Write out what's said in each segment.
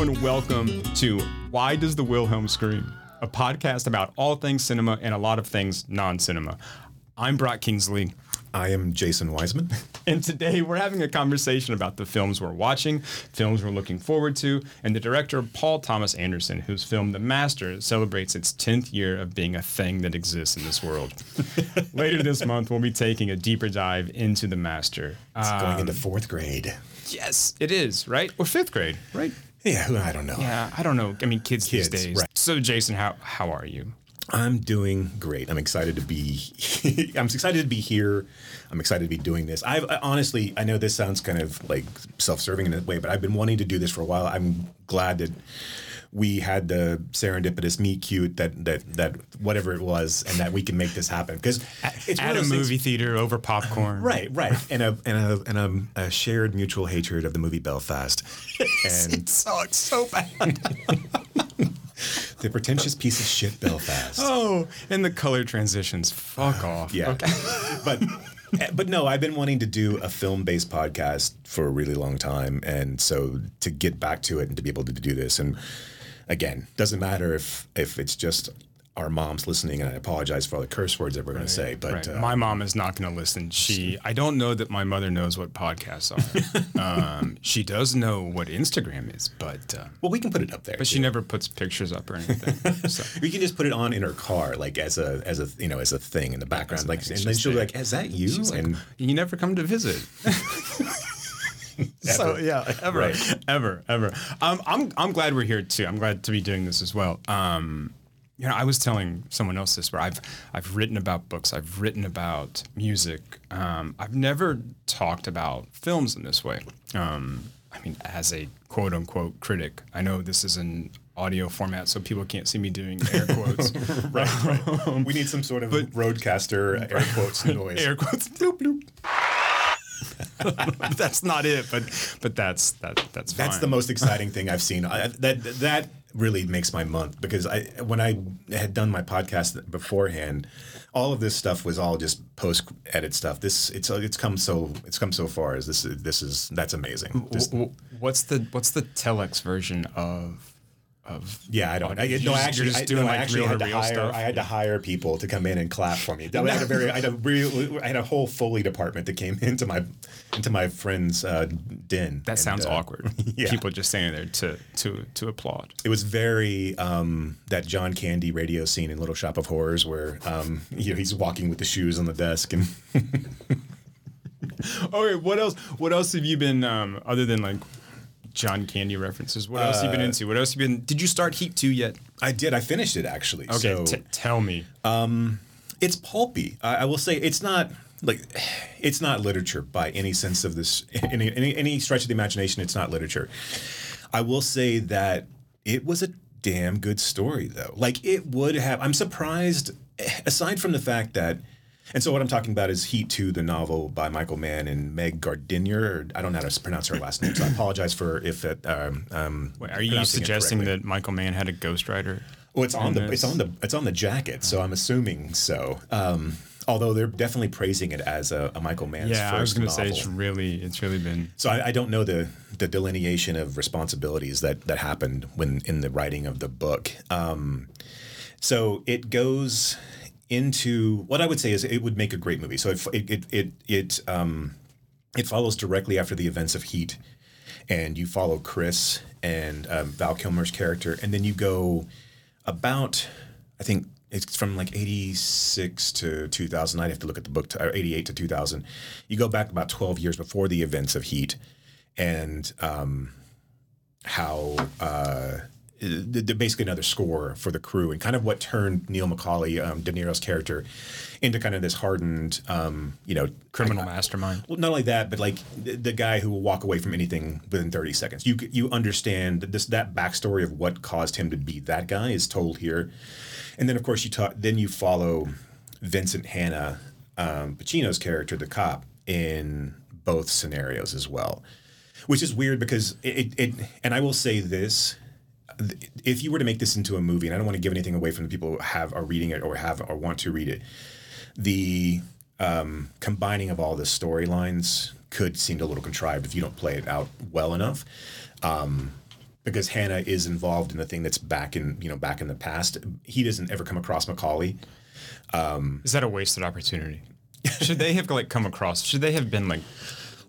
Hello, and welcome to Why Does the Wilhelm Scream? A podcast about all things cinema and a lot of things non cinema. I'm Brock Kingsley, I am Jason Wiseman. and today we're having a conversation about the films we're watching, films we're looking forward to, and the director Paul Thomas Anderson, whose film The Master celebrates its 10th year of being a thing that exists in this world. Later this month, we'll be taking a deeper dive into The Master. It's Uh, going into fourth grade. yes, it is, right? Or fifth grade, right? Yeah, who- I don't know. Yeah, I don't know. I mean, kids, Kids, these days. right. So, Jason, how how are you? I'm doing great. I'm excited to be. I'm excited to be here. I'm excited to be doing this. I've I, honestly, I know this sounds kind of like self-serving in a way, but I've been wanting to do this for a while. I'm glad that we had the serendipitous meet cute that that that whatever it was, and that we can make this happen because it's At a those things- movie theater over popcorn. Right, right, and a and a and a, a shared mutual hatred of the movie Belfast, and So it's so bad. the pretentious piece of shit Belfast. oh, and the color transitions. Fuck uh, off. Yeah. Okay. but but no, I've been wanting to do a film-based podcast for a really long time, and so to get back to it and to be able to do this, and again, doesn't matter if if it's just our moms listening, and I apologize for all the curse words that we're going to say, but Right. uh, my mom is not going to listen. She, I don't know that my mother knows what podcasts are. um, she does know what Instagram is, but uh, well, we can put it up there. but she never puts pictures up or anything. So. we can just put it on in her car, like as a as a you know as a thing in the background, like, and then she'll be like, "Is that you?" and You never come to visit. so yeah, ever, Right. ever, ever. Um, I'm I'm glad we're here too. I'm glad to be doing this as well. Um, you know, I was telling someone else this where I've I've written about books, I've written about music. Um, I've never talked about films in this way. Um, I mean, as a quote unquote critic, I know this is an audio format, so people can't see me doing air quotes. right, right. we need some sort of RØDECaster air quotes noise. air quotes. Bloop, bloop. that's not it, but but that's that that's That's fine. the most exciting thing I've seen. I, that that really makes my month because I when I had done my podcast beforehand, all of this stuff was all just post edit stuff. This it's it's come so it's come so far. As this this is that's amazing. Just- W- w- what's the what's the telex version of of yeah, I don't. I, no, actually, just I, doing no, like actually had to reel-to-reel hire. stuff? I had to hire people to come in and clap for me. I had a very, I had a real, I had a whole foley department that came into my into my friend's uh, den. that And, sounds uh, awkward. yeah. People just standing there to to to applaud. it was very um, that John Candy radio scene in Little Shop of Horrors where um, you know, he's walking with the shoes on the desk and Okay, what else? What else have you been um, other than like John Candy references? What else have you been into? What else have you been? Did you start Heat two yet? I did I finished it actually. Okay, so t- tell me. Um, it's pulpy. I, I will say it's not like it's not literature by any sense of this any, any any stretch of the imagination. It's not literature. I will say that it was a damn good story though. Like it would have. I'm surprised. Aside from the fact that. And so what I'm talking about is Heat 2, the novel by Michael Mann and Meg Gardiner. I don't know how to pronounce her last name, so I apologize for if it. Um, um, Wait, are you suggesting that Michael Mann had a ghostwriter? Well, it's on the this? it's on the it's on the jacket, so I'm assuming so. Um, although they're definitely praising it as a, a Michael Mann's Yeah, first I was going to say it's really it's really been so I, I don't know the the delineation of responsibilities that that happened when in the writing of the book. Um, so it goes into what I would say is it would make a great movie. So it it it it, um, it follows directly after the events of Heat, and you follow Chris and um, Val Kilmer's character, and then you go about, I think it's from like 86 to 2000. I'd have to look at the book, to, or 88 to 2000. You go back about 12 years before the events of Heat, and um, how uh, basically another score for the crew and kind of what turned Neil McCauley, um, De Niro's character, into kind of this hardened, um, you know, criminal mastermind. well, not only that, but like the, the guy who will walk away from anything within 30 seconds. You you understand that this that backstory of what caused him to be that guy is told here, and then of course you talk. Then you follow Vincent Hanna, um, Pacino's character, the cop, in both scenarios as well, which is weird because it, it, it and I will say this. If you were to make this into a movie, and I don't want to give anything away from the people who have are reading it or have or want to read it, the um, combining of all the storylines could seem a little contrived if you don't play it out well enough. Um, because Hanna is involved in the thing that's back in you know back in the past. He doesn't ever come across McCauley. Is that a wasted opportunity? Should they have like come across? Should they have been like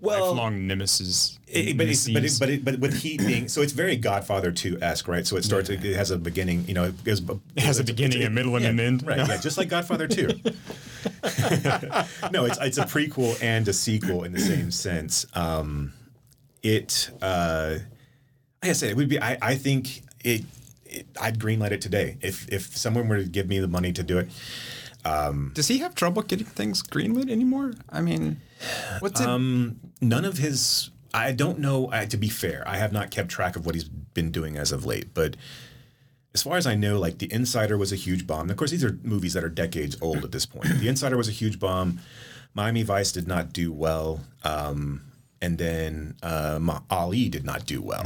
Well, lifelong nemesis? It, but, it's, but, it, but, it, but with Heat being so it's very Godfather 2 esque, right? So it starts. It has a beginning. You know, it, goes, it has a beginning, a middle, and yeah, an end. right? Yeah, just like Godfather 2. no, it's it's a prequel and a sequel in the same sense. Um, it, uh, like I said, it would be. I, I think it, it. I'd greenlight it today if if someone were to give me the money to do it. Does he have trouble getting things greenlit anymore? I mean, what's it? Um, none of his. I don't know. I, to be fair, I have not kept track of what he's been doing as of late. But as far as I know, like The Insider was a huge bomb. Of course, these are movies that are decades old at this point. The Insider was a huge bomb. Miami Vice did not do well, um, and then um, Ali did not do well.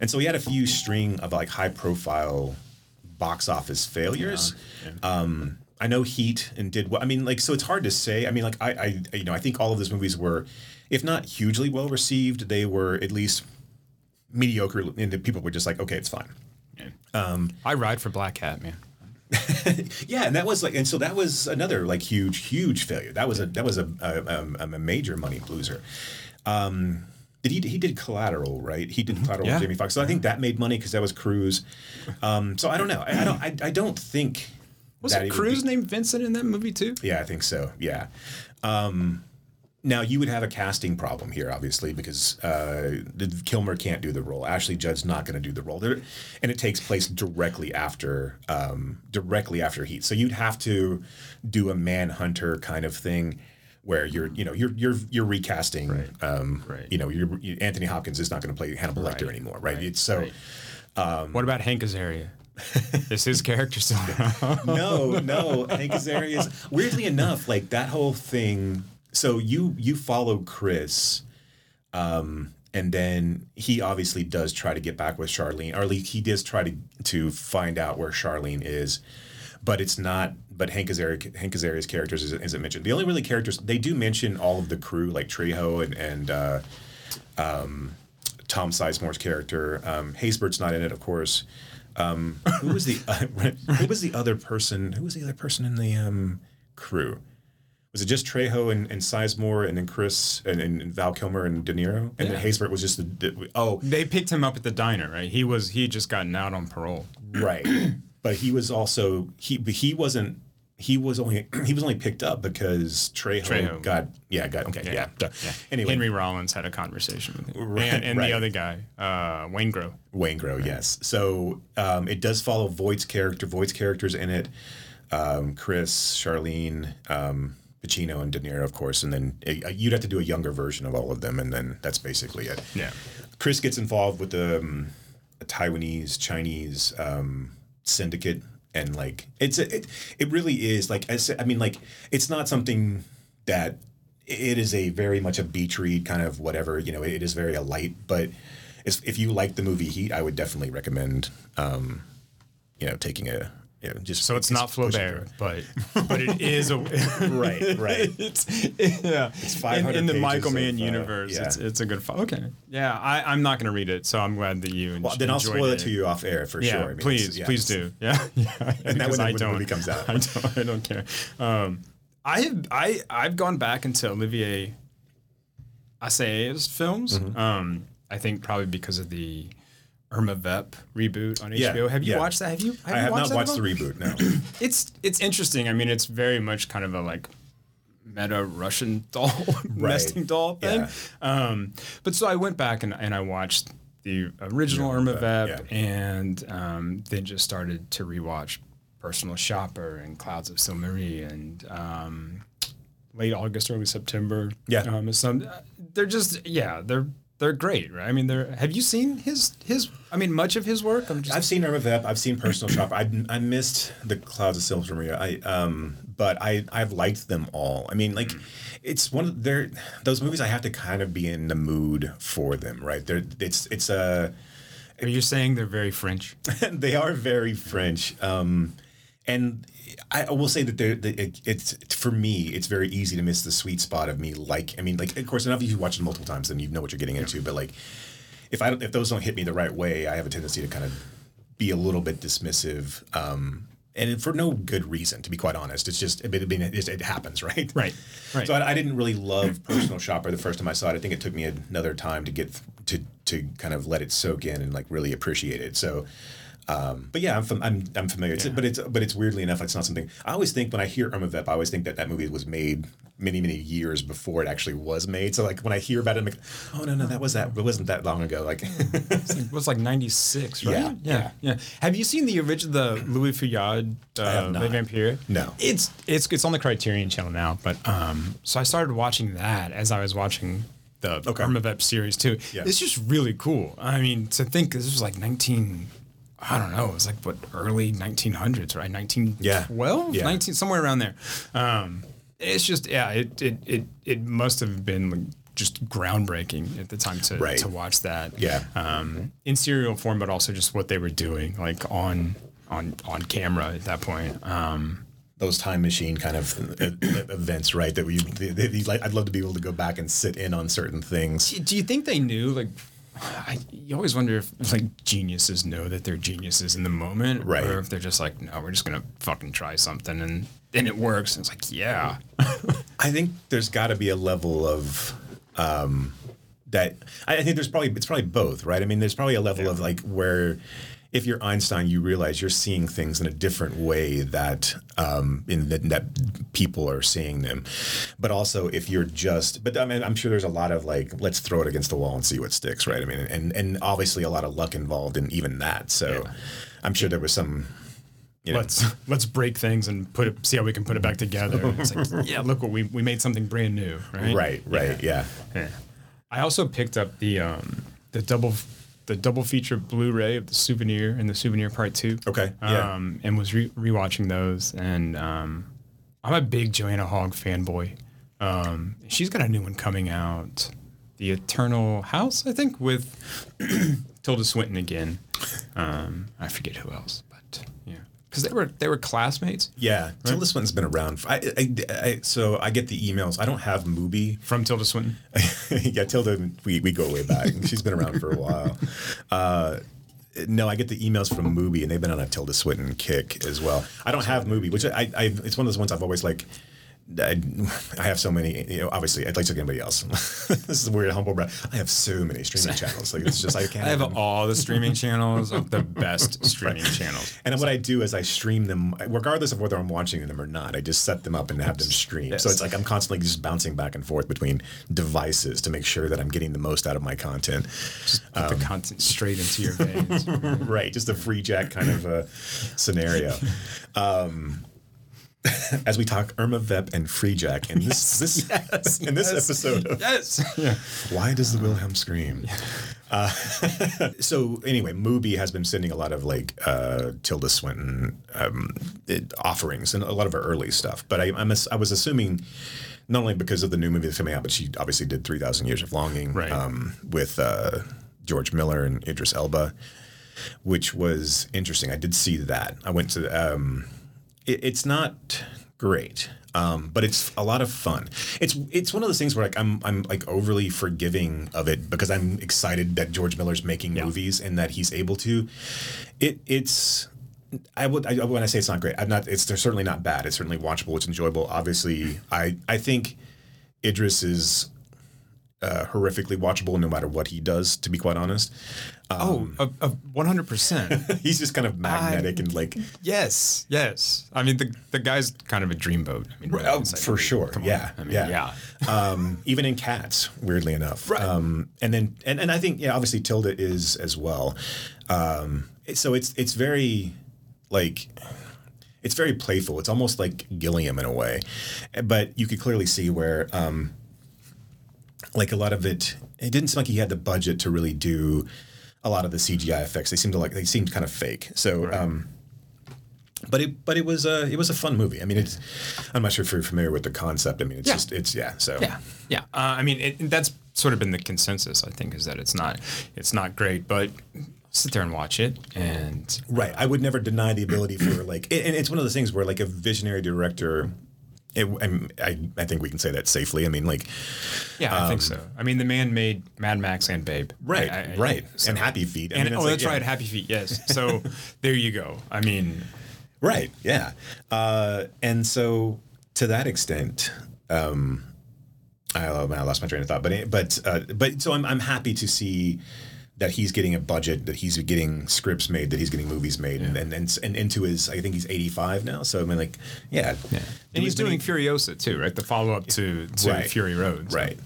And so he had a few string of like high profile box office failures. Um, I know Heat and did well. I mean, like, so it's hard to say. I mean, like, I, I, you know, I think all of those movies were, if not hugely well received, they were at least mediocre. And the people were just like, okay, it's fine. um I ride for Black Hat, man. Yeah, and that was like, and so that was another like huge, huge failure. That was a that was a a, a, a major money loser. Um, did he he did Collateral right? He did Collateral Yeah. with Jamie Foxx. So I think that made money because that was Cruise. Um, so I don't know. I, I don't. I, I don't think. Was that it Cruise be- named Vincent in that movie too? Yeah, I think so. Yeah. Um, now you would have a casting problem here, obviously, because uh, Kilmer can't do the role. Ashley Judd's not going to do the role, there, and it takes place directly after um, directly after Heat. So you'd have to do a Manhunter kind of thing, where you're you know you're you're you're recasting. Um, Right. You know, you're, you, Anthony Hopkins is not going to play Hannibal Lecter anymore, right? It's so. what about Hank Azaria? Is his character still? no, no. Hank Azaria's weirdly enough, like that whole thing. So you you follow Chris, um, and then he obviously does try to get back with Charlene, or at least he does try to to find out where Charlene is, but it's not. But Hank Azaria, Hank Azaria's characters isn't, isn't mentioned. The only really characters they do mention all of the crew, like Trejo and and uh, um, Tom Sizemore's character. Um, Haysbert's not in it, of course. Um, who was the who was the other person? Who was the other person in the um, crew? Was it just Trejo and, and Sizemore and then Chris and, and Val Kilmer and De Niro? And then Yeah. Haysbert was just the, the oh they picked him up at the diner, right? He was he had just gotten out on parole. right, but he was also he he wasn't he was only he was only picked up because Trejo, Trejo. got yeah got okay yeah, duh. anyway Henry Rollins had a conversation with him, Right, and, and right. the other guy, uh, Wayne Grow. Waingro, yes. So um, it does follow Voight's character. Voight's character's in it. Um, Chris, Charlene, um, Pacino, and De Niro, of course. And then uh, you'd have to do a younger version of all of them, and then that's basically it. Yeah. Chris gets involved with the um, a Taiwanese Chinese um, syndicate, and like it's it it really is like I said. I mean, like it's not something that it is a very much a beach read kind of whatever you know. It is very a light, but if if you like the movie Heat, I would definitely recommend um, you know taking a you know just So it's not Flaubert, but but it is a right, right. it's yeah. It's 500 in, in the Michael of, Mann uh, universe. yeah. It's it's a good. Fo- okay. Yeah, I, I'm not going to read it, so I'm glad that you. Well, then I'll spoil it to you off air for Yeah, sure. I mean, please, yeah, please do. Yeah, yeah. And that because when the- I when the don't. movie comes out. I don't. I don't care. Um, I have I I've gone back into Olivier Assayas films. Mm-hmm. Um, I think probably because of the Irma Vep reboot on Yeah, HBO. Have you yeah. watched that? Have you? Have I you have watched not watched the reboot. No. It's it's interesting. I mean, it's very much kind of a like meta Russian doll nesting doll thing. Yeah. Um, but so I went back and, and I watched the original Irma Vep yeah. and um, then just started to rewatch Personal Shopper and Clouds of Sils Maria and um, late August, early September. Yeah. Um, some they're just yeah they're they're great, right? I mean, they're. Have you seen his his? I mean, much of his work. I'm just. I've seen Irma Vep. I've seen Personal Shopper. I, I missed the Clouds of Sils Maria. I um, but I I've liked them all. I mean, like, it's one of their those movies. I have to kind of be in the mood for them, right? They're it's it's a Are you saying they're very French? they are very French. Um, and I will say that it, it's for me, it's very easy to miss the sweet spot of me. Like, I mean, like, of course, enough of you watch it multiple times, then you know what you're getting into. But like, if I don't, if those don't hit me the right way, I have a tendency to kind of be a little bit dismissive. Um, and for no good reason, to be quite honest. It's just, I mean, it, it happens, right? Right, right. So I, I didn't really love Personal Shopper the first time I saw it. I think it took me another time to get th- to to kind of let it soak in and like really appreciate it. So, um, but yeah, I'm, fam- I'm I'm familiar. It's, but it's but it's weirdly enough, it's not something I always think when I hear Irma Vep, I always think that that movie was made many many years before it actually was made. So like when I hear about it, I'm like, oh no no, that was that. It wasn't that long ago. Like, It was like '96, right? Yeah, yeah, yeah. Have you seen the original, the Louis Feuillade, uh. Les Vampires? No. It's it's it's on the Criterion Channel now. But um, so I started watching that as I was watching the Okay. Irma Vep series too. Yeah. It's just really cool. I mean, to think this was like 19. I don't know. It was like what early 1900s, right? 1912, Yeah. 19 somewhere around there. Um, it's just yeah. It it it it must have been like just groundbreaking at the time to Right. to watch that Yeah. um, in serial form, but also just what they were doing, like on on on camera at that point. Um, those time machine kind of events, right? That we, they, they, like, I'd love to be able to go back and sit in on certain things. do you think they knew? Like, I, you always wonder if like geniuses know that they're geniuses in the moment, Right. Or if they're just like, no, we're just gonna fucking try something, and then it works. And it's like, yeah, I think there's got to be a level of um, that. I I think there's probably it's probably both, right? I mean, there's probably a level of like where if you're Einstein, you realize you're seeing things in a different way that um, in the, that people are seeing them. But also, if you're just, but I mean, I'm sure there's a lot of like, let's throw it against the wall and see what sticks, right? I mean, and and obviously a lot of luck involved in even that. So, I'm sure there was some. You know, let's let's break things and put it, see how we can put it back together. It's like, yeah, look what we we made something brand new, right? right, right, yeah. Yeah. I also picked up the um, the double the double feature Blu-ray of the Souvenir and the Souvenir Part Two. Okay, yeah. Um, and was re- rewatching those, and um, I'm a big Joanna Hogg fanboy. Um, she's got a new one coming out, The Eternal House, I think, with Tilda Swinton again. Um, I forget who else, but yeah, because they were they were classmates Yeah, Tilda Swinton's been around. For, I, I, I, so I get the emails. I don't have Mubi. from Tilda Swinton. yeah, Tilda, we, we go way back. She's been around for a while. Uh, no, I get the emails from Mubi, and they've been on a Tilda Swinton kick as well. I don't have Mubi, which I, I it's one of those ones I've always like. I, I have so many, you know, obviously I'd like to get anybody else. this is a weird, humble brag. I have so many streaming channels. Like it's just, I can't. I have even- all the streaming channels of the best streaming channels. And what I do is I stream them, regardless of whether I'm watching them or not. I just set them up and have them stream. So it's like I'm constantly just bouncing back and forth between devices to make sure that I'm getting the most out of my content. Put the content straight into your veins. right, just a Freejack kind of a scenario. Um, as we talk Irma Vep and Freejack in this this in this yes. episode of yes. Yeah. Why does the Wilhelm scream? Uh, so anyway, Mubi has been sending a lot of like uh, Tilda Swinton um, it, offerings and a lot of her early stuff. But I, I'm ass- I was assuming not only because of the new movie that's coming out, but she obviously did Three Thousand Years of Longing Right. um, with uh, George Miller and Idris Elba, which was interesting. I did see that. I went to. Um, it, it's not great. Um, but it's a lot of fun. It's it's one of those things where like I'm I'm like overly forgiving of it because I'm excited that George Miller's making movies and that he's able to. It it's I would I, when I say it's not great, I'm not. It's they're certainly not bad. It's certainly watchable. It's enjoyable. Obviously, I I think Idris is uh, horrifically watchable no matter what he does. To be quite honest, Oh, of, of 100%. he's just kind of magnetic and like yes. Yes. I mean, the, the guy's kind of a dreamboat. I mean, really, Oh, like, for sure. Yeah. I mean, yeah. yeah. um, even in cats, weirdly enough. Right. Um, and then, and, and I think, yeah, obviously Tilda is as well. Um, so it's, it's very like, it's very playful. It's almost like Gilliam in a way, but you could clearly see where, um, like a lot of it, it didn't seem like he had the budget to really do a lot of the CGI effects. They seemed to like, they seemed kind of fake. So, um, but it but it was a it was a fun movie. I mean, it's I'm not sure if you're familiar with the concept. I mean, it's Yeah. just it's yeah. So Yeah, yeah. Uh, I mean, it, that's sort of been the consensus. I think is that it's not, it's not great, but sit there and watch it, and right. I would never deny the ability for like, and it's one of those things where like a visionary director it, I, I think we can say that safely. I mean, like, Yeah, I think so. I mean, the man made Mad Max and Babe. right, I- I- right, so- and Happy Feet. I and mean, oh, like, that's yeah. right, Happy Feet. Yes. So there you go. I mean, Right. Yeah. Uh, and so to that extent, um, I, I lost my train of thought, but but uh, but so I'm I'm happy to see that he's getting a budget, that he's getting scripts made, that he's getting movies made, and, and and and into his I think he's 85 now. So I mean, like, yeah, yeah. And he's doing Furiosa too, right? The follow up to, to Right. Fury Road. so- right,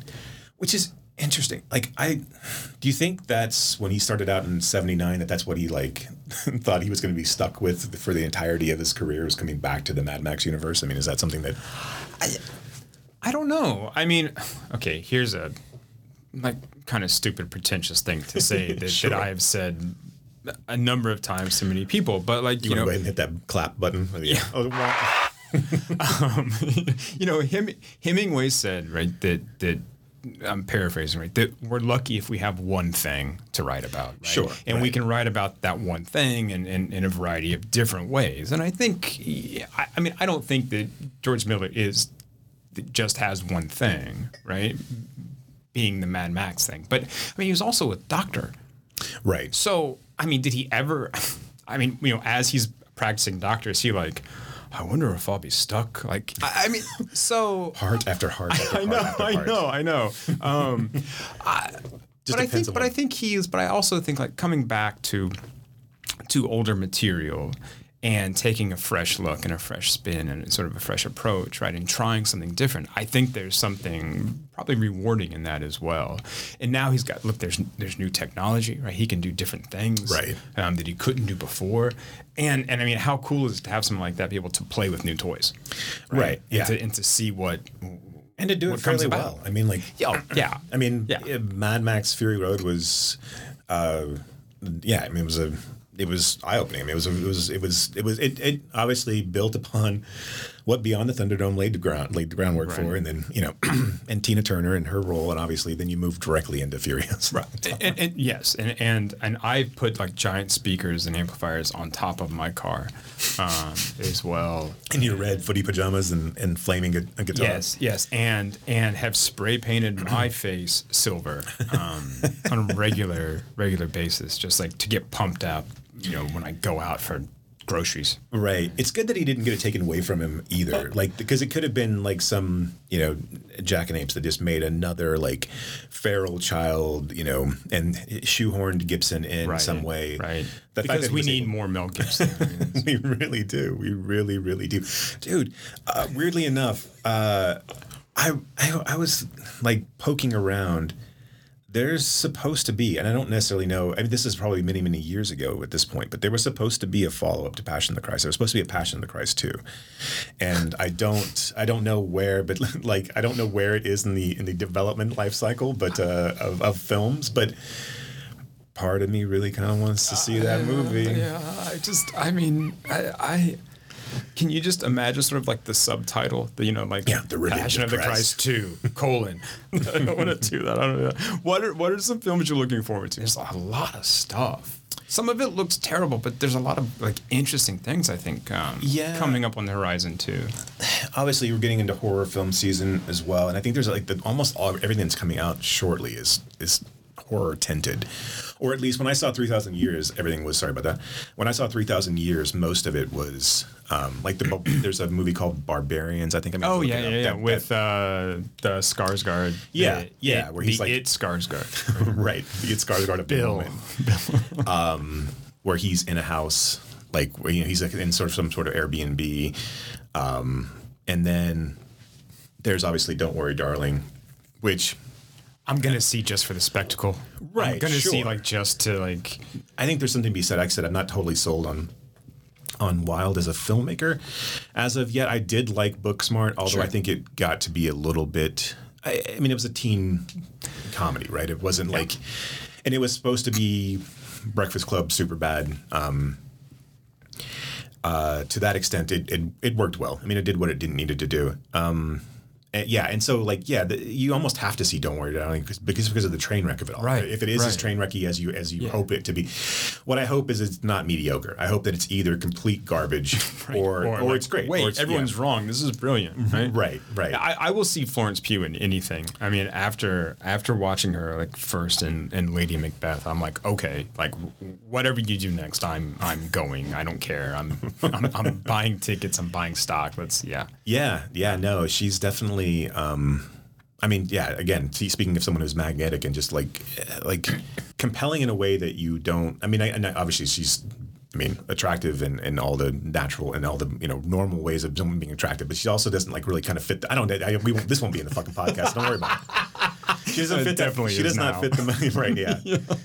which is interesting. Like, I do you think that's when he started out in '79 that that's what he like thought he was going to be stuck with for the entirety of his career was coming back to the Mad Max universe? I mean, is that something that I don't know. I mean, okay, here's a like kind of stupid, pretentious thing to say that, Sure. that I have said a number of times to many people, but like You, you, want to know, go ahead and hit that clap button? Yeah. Oh, um, you know, him Hemingway said right that that I'm paraphrasing right that we're lucky if we have one thing to write about, right? Sure, and we can write about that one thing in, in, in a variety of different ways. And I think, I, I mean, I don't think that George Miller is just has one thing, right? Being the Mad Max thing, but I mean, he was also a doctor. Right. So, I mean, did he ever? I mean, you know, as he's practicing doctor, is he like, I wonder if I'll be stuck? Like, I, I mean, so Heart after heart after I heart know, after I heart. know, I know. Um, I, but I think, but I think he is. But I also think like coming back to to older material and taking a fresh look and a fresh spin and sort of a fresh approach, right, and trying something different. I think there's something probably rewarding in that as well. And now he's got look, there's there's new technology, right? He can do different things, Right. um, that he couldn't do before. And and I mean, how cool is it to have something like that be able to play with new toys, Right, And yeah. to, and to see what And to do what it fairly well. I mean, like, Yeah, yeah. I mean, Yeah. Mad Max Fury Road was, uh, yeah, I mean, it was a, it was eye opening. I mean, it was, it was, it was, it was, it, it obviously built upon what Beyond the Thunderdome laid the ground, laid the groundwork for, and then you know, and Tina Turner and her role, and obviously then you move directly into Furiosa. Right. and, and yes, and, and and I put like giant speakers and amplifiers on top of my car um, as well. In your red footy pajamas and, and flaming gu- a guitar. Yes, yes, and and have spray painted my face silver um, on a regular regular basis, just like to get pumped up, you know, when I go out for groceries. Right. It's good that he didn't get it taken away from him either. Like because it could have been like some, you know, jackanapes that just made another like feral child, you know, and shoehorned Gibson in some way. right? The because we need able- more Mel Gibson. I mean, it's- we really do. We really, really do, dude. Uh, weirdly enough, uh, I, I I was like poking around. There's supposed to be, and I don't necessarily know. I mean, this is probably many, many years ago at this point, but there was supposed to be a follow up to Passion of the Christ. There was supposed to be a Passion of the Christ too, and I don't, I don't know where, but like, I don't know where it is in the in the development life cycle, but uh, of, of films, but. Part of me really kind of wants to see that movie. Yeah, I just, I mean, I, I can you just imagine sort of like the subtitle, the you know, like Yeah, The Passion of the Christ. Christ two colon. I don't want to do that. I don't know. What are what are some films you're looking forward to? There's a lot of stuff. Some of it looks terrible, but there's a lot of like interesting things I think um, Yeah. coming up on the horizon too. obviously we're getting into horror film season as well, and I think there's like the, almost all everything that's coming out shortly is is horror tinted, or at least when I saw Three Thousand Years, everything was sorry about that. When I saw Three Thousand Years, most of it was um, like the there's a movie called Barbarians. I think I mean Oh yeah, yeah, yeah. With uh, the Skarsgård. Yeah, the yeah, it, where he's the like- it Skarsgård. right, it's Skarsgård of the Bill. moment. um, where he's in a house, like where, you know, he's like in sort of some sort of Airbnb, um, and then there's obviously Don't Worry, Darling, which I'm gonna see just for the spectacle. Right. I'm gonna see like just to like I think there's something to be said. Like I said, I'm not totally sold on on Wilde as a filmmaker as of yet. I did like Booksmart, although Sure. I think it got to be a little bit. I, I mean, it was a teen comedy, right? It wasn't like, and it was supposed to be Breakfast Club Superbad. Um, uh, to that extent, it, it it worked well. I mean, it did what it didn't needed to do. Um, And yeah, and so like yeah, the, you almost have to see "Don't Worry, Darling" because because of the train wreck of it all. Right, If it is as train wrecky as you as you hope it to be, what I hope is it's not mediocre. I hope that it's either complete garbage or or, like, it's great. Wait, or it's, everyone's yeah. wrong. This is brilliant, mm-hmm. right? Right, right. I, I will see Florence Pugh in anything. I mean, after after watching her like first in, in Lady Macbeth, I'm like, okay, like whatever you do next, I'm I'm going. I don't care. I'm I'm, I'm buying tickets. I'm buying stock. Let's yeah. Yeah, yeah, no, she's definitely. Um, I mean, yeah. Again, speaking of someone who's magnetic and just like, eh, like compelling in a way that you don't. I mean, I, and obviously she's. I mean, attractive in, in all the natural and all the you know normal ways of someone being attractive, but she also doesn't like really kind of fit. The, I don't. I, we won't, this won't be in the fucking podcast. Don't worry about it. She doesn't It fit. definitely the, she does not fit the right. Yeah.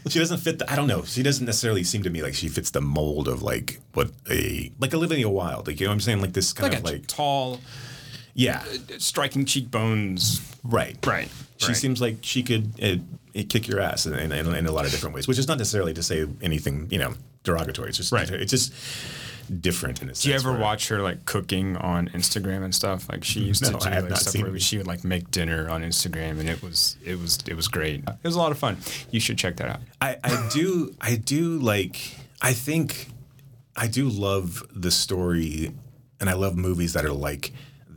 she doesn't fit. The, I don't know. She doesn't necessarily seem to me like she fits the mold of like what a like a Olivia Wilde. Like you know what I'm saying? Like this kind Like of a like tall, yeah. striking cheekbones. Right. Right. She right. seems like she could uh, uh, kick your ass in, in, in a lot of different ways, which is not necessarily to say anything, you know, derogatory. It's just, Right. it's just different in a sense. Do you ever watch her like cooking on Instagram and stuff? Like she used No, to do like stuff where it. she would like make dinner on Instagram, and it was it was it was great. It was a lot of fun. You should check that out. I, I do, I do like, I think I do love the story and I love movies that are like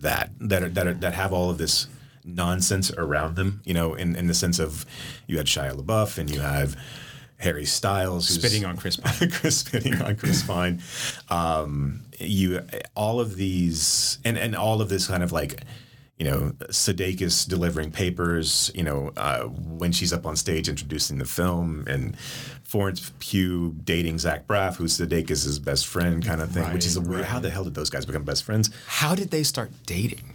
that, that are, that are, that have all of this nonsense around them, you know, in, in the sense of you had Shia LaBeouf and you have Harry Styles Spitting on Chris Pine. Chris spitting on Chris Pine. Um, you all of these and and all of this kind of like you know Sudeikis delivering papers. You know uh, when she's up on stage introducing the film and Florence Pugh dating Zach Braff, who's Sudeikis' best friend, kind of thing. which is a Right, weird. How the hell did those guys become best friends? How did they start dating?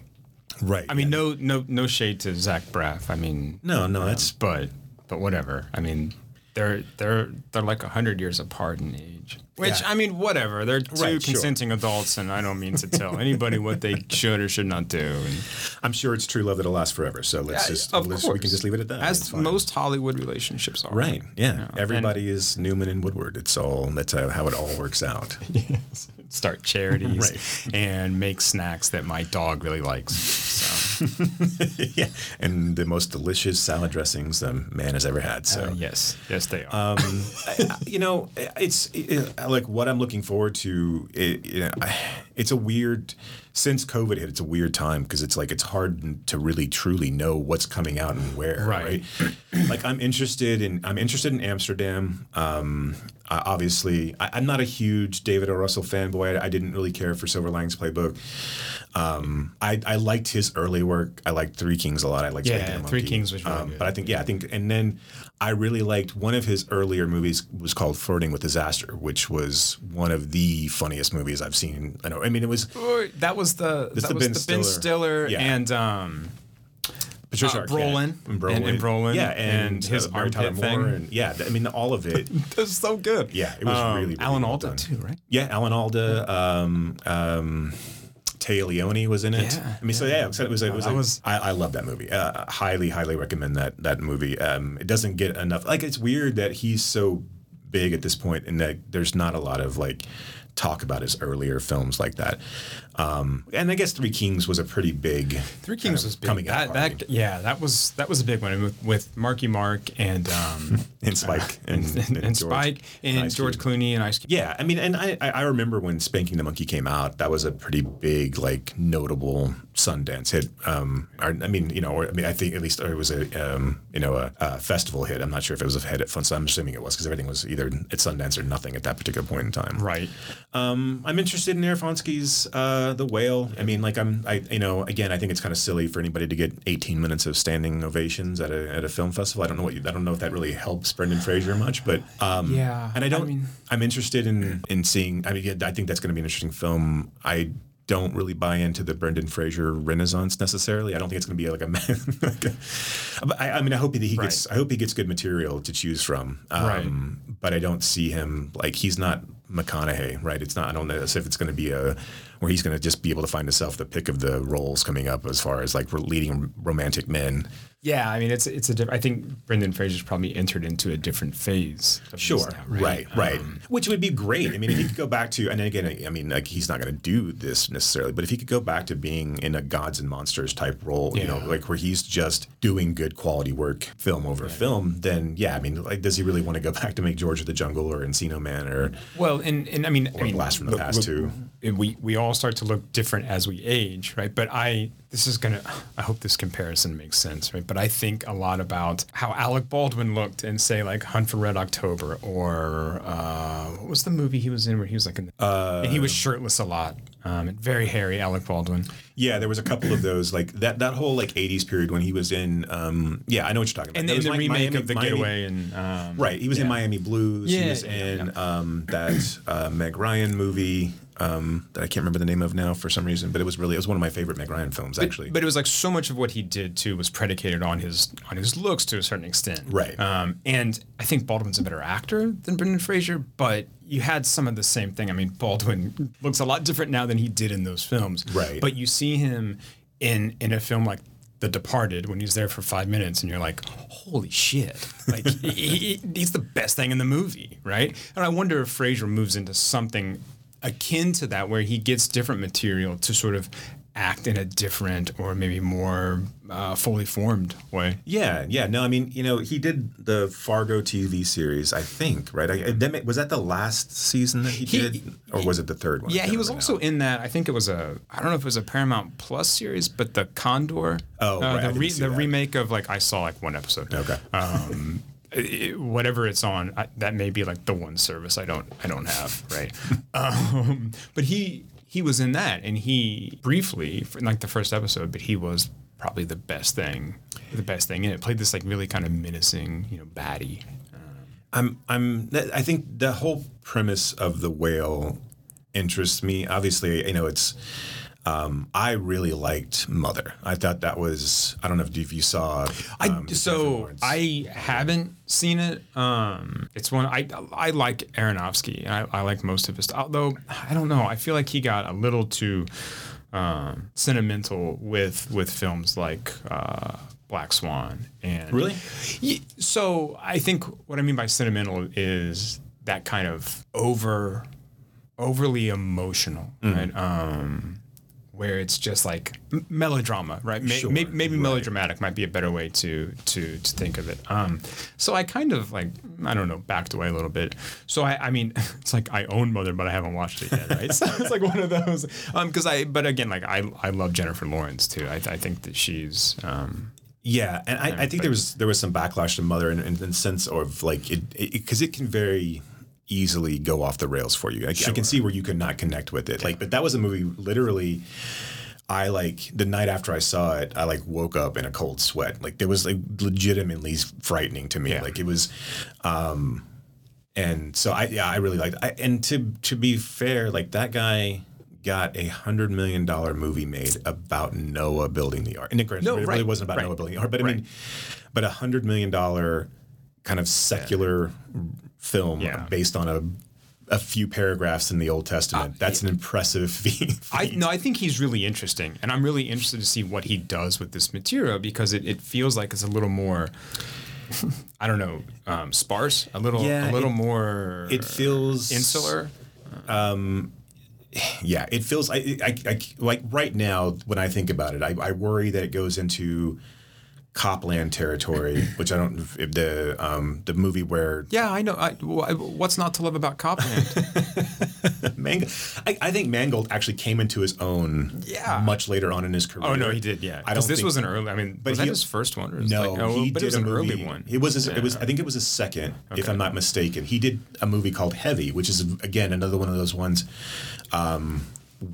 Right. I mean, no, no, no shade to Zach Braff. I mean, no, no, that's but but whatever. I mean, they're they're they're like hundred years apart in age. Which Yeah. I mean, whatever. They're two Right, sure. consenting adults, and I don't mean to tell anybody what they should or should not do. And I'm sure it's true love that'll last forever. So let's just of let's, course, we can just leave it at that. As most Hollywood relationships are. Right. Yeah. and- Everybody is Newman and Woodward. It's all that's uh, how it all works out. Start charities Right. and make snacks that my dog really likes. So yeah. And the most delicious salad dressings the man has ever had. So uh, yes, yes, they are. um, I- you know, it's it, like what I'm looking forward to. It, you know, I- it's a weird since COVID hit. It's a weird time because it's like it's hard to really truly know what's coming out and where. Right. Right. like I'm interested in I'm interested in Amsterdam. Um, I- obviously, I, I'm not a huge David O. Russell fanboy. I, I didn't really care for Silver Linings Playbook. Um, I, I liked his early work. I liked Three Kings a lot. I liked Yeah, Three. Kings was really um, good. But I think yeah, I think and then I really liked one of his earlier movies was called Flirting with Disaster, which was one of the funniest movies I've seen. I know. I mean, it was that was the that the was Ben the Ben Stiller. Stiller Yeah. and um Patricia uh, Arquette Brolin. and Brolin, And- and Brolin. yeah, and, And his uh, Mary Tyler armpit thing. and yeah, I mean, all of it. that's so good. Yeah, it was Um, really, really Alan well Alda done. too, right? Yeah, Alan Alda, um, um, Téa Leoni was in it. Yeah, I mean, so yeah, so it was. It was. I was- I, I love that movie. Uh, highly, highly recommend that that movie. Um, it doesn't get enough. Like, it's weird that he's so big at this point, and that there's not a lot of like talk about his earlier films like that. Um, and I guess Three Kings was a pretty big. Three Kings was big. coming out that, party. that yeah, that was that was a big one with, with Marky Mark and um and Spike and, and, and, George. Spike and Ice George Cube. Clooney and Ice Cube. Yeah, I mean, and I, I remember when Spanking the Monkey came out, that was a pretty big, like, notable Sundance hit. Um, or, I mean, you know, or I mean, I think at least it was a, um, you know, a, a festival hit. I'm not sure if it was a hit at Fun. So I'm assuming it was because everything was either at Sundance or nothing at that particular point in time. Right. Um, I'm interested in Aronofsky's uh, The Whale. I mean, like, I'm, I, you know, again, I think it's kind of silly for anybody to get 18 minutes of standing ovations at a, at a film festival. I don't know what, you, I don't know if that really helps Brendan Fraser much, but um, Yeah, and I don't. I mean- am interested in in seeing. I mean, I think that's going to be an interesting film. I don't really buy into the Brendan Fraser renaissance necessarily. I don't think it's going to be like a. like a but I, I mean, I hope that he gets. I hope he gets good material to choose from. Um, But I don't see him like he's not McConaughey, right? It's not. I don't know if it's going to be a where he's going to just be able to find himself the pick of the roles coming up as far as like leading romantic men. Yeah, I mean it's it's a diff- I think Brendan Fraser's probably entered into a different phase. Of Sure. now, Right. Right. Um, Which would be great. I mean, if he could go back to, and again, I mean, like he's not going to do this necessarily, but if he could go back to being in a gods and monsters type role, you know, like where he's just doing good quality work, film over film, then yeah, I mean, like, does he really want to go back to make George of the Jungle or Encino Man or well, and and I mean, I mean, Blast from the look- Past look, too? We we all start to look different as we age, right? But I this is gonna. I hope this comparison makes sense, right? But I think a lot about how Alec Baldwin looked in, say, like Hunt for Red October, or uh, what was the movie he was in where he was like, in the, Uh, and he was shirtless a lot, um, and very hairy. Alec Baldwin. Yeah, there was a couple of those like that that whole like '80s period when he was in. Um, yeah, I know what you're talking about. And was the remake Miami- of The Miami- Getaway, and um, Right, he was in. Miami Blues. Yeah, he was yeah, in Um, that uh, Meg Ryan movie um, that I can't remember the name of now for some reason, but it was really it was one of my favorite Meg Ryan films actually. But it was like so much of what he did too was predicated on his on his looks to a certain extent. Right. Um, and I think Baldwin's a better actor than Brendan Fraser, but you had some of the same thing. I mean, Baldwin looks a lot different now than he did in those films. Right. But you see him in in a film like The Departed when he's there for five minutes, and you're like, holy shit! Like he, he- he's the best thing in the movie, right? And I wonder if Fraser moves into something akin to that, where he gets different material to sort of act in a different or maybe more uh, fully formed way. yeah, yeah. No, I mean, you know, he did the Fargo TV series, I think, right? I, that was that the last season that he, He- did, or was it the third one? Yeah, he was also in that. I think it was a. I don't know if it was a Paramount Plus series, but the Condor. Oh, uh, right, the, re- the remake of like I saw like one episode. Okay. Um, it- whatever it's on, I, that may be like the one service I don't I don't have, right? um, but he he was in that, and he briefly, like the first episode, but he was probably the best thing, the best thing in it. Played this like really kind of menacing, you know, baddie. I'm I'm I think the whole premise of the whale interests me. Obviously, you know, it's um, I really liked Mother. I thought that was I don't know if you saw I um, Jennifer so I haven't seen it. Um, it's one I I like Aronofsky. I, I like most of his. stuff. Although I don't know, I feel like he got a little too um, sentimental with with films like uh, Black Swan and Really? So I think what I mean by sentimental is that kind of over overly emotional, Mm-hmm. right? Um, where it's just like m- melodrama, right? May- Sure, may- maybe right. melodramatic might be a better way to to to think of it. Um, so I kind of like I don't know backed away a little bit. So I I mean it's like I own Mother, but I haven't watched it yet, right? so it's like one of those. Um, because I but again like I I love Jennifer Lawrence too. I I think that she's um Yeah, and I, I think there was there was some backlash to Mother in, in, in sense of like it because it, can very easily go off the rails for you. Like, I can see where you could not connect with it. Like, but that was a movie literally. I like the night after I saw it, I like woke up in a cold sweat. Like there was like legitimately frightening to me. Yeah. Like it was, um, and so I yeah I really liked. I, and to to be fair, like that guy got a hundred million dollar movie made about Noah building the ark. And granted, No, it right, really wasn't about right, Noah building the ark, but I right. mean, but a hundred million dollar kind of secular film Yeah. based on a a few paragraphs in the Old Testament. That's an impressive feat. I no, I think he's really interesting, and I'm really interested to see what he does with this material because it, it feels like it's a little more, I don't know, um, sparse, a little, Yeah, a little it- more it feels insular. Yeah, it feels I, I, I like right now when I think about it, I, I worry that it goes into Cop Land territory, which I don't if the um the movie where Yeah, I know. I, what's not to love about Cop Land? Mangold, I, I think Mangold actually came into his own Yeah. much later on in his career. oh no, he did. Yeah, I don't because this think- was an early. I mean, But was that he- his first one? Or was No, like, oh, he but did it was a an movie. early one. It was. his- It was. I think it was a second, if I'm not mistaken. He did a movie called Heavy, which is again another one of those ones um,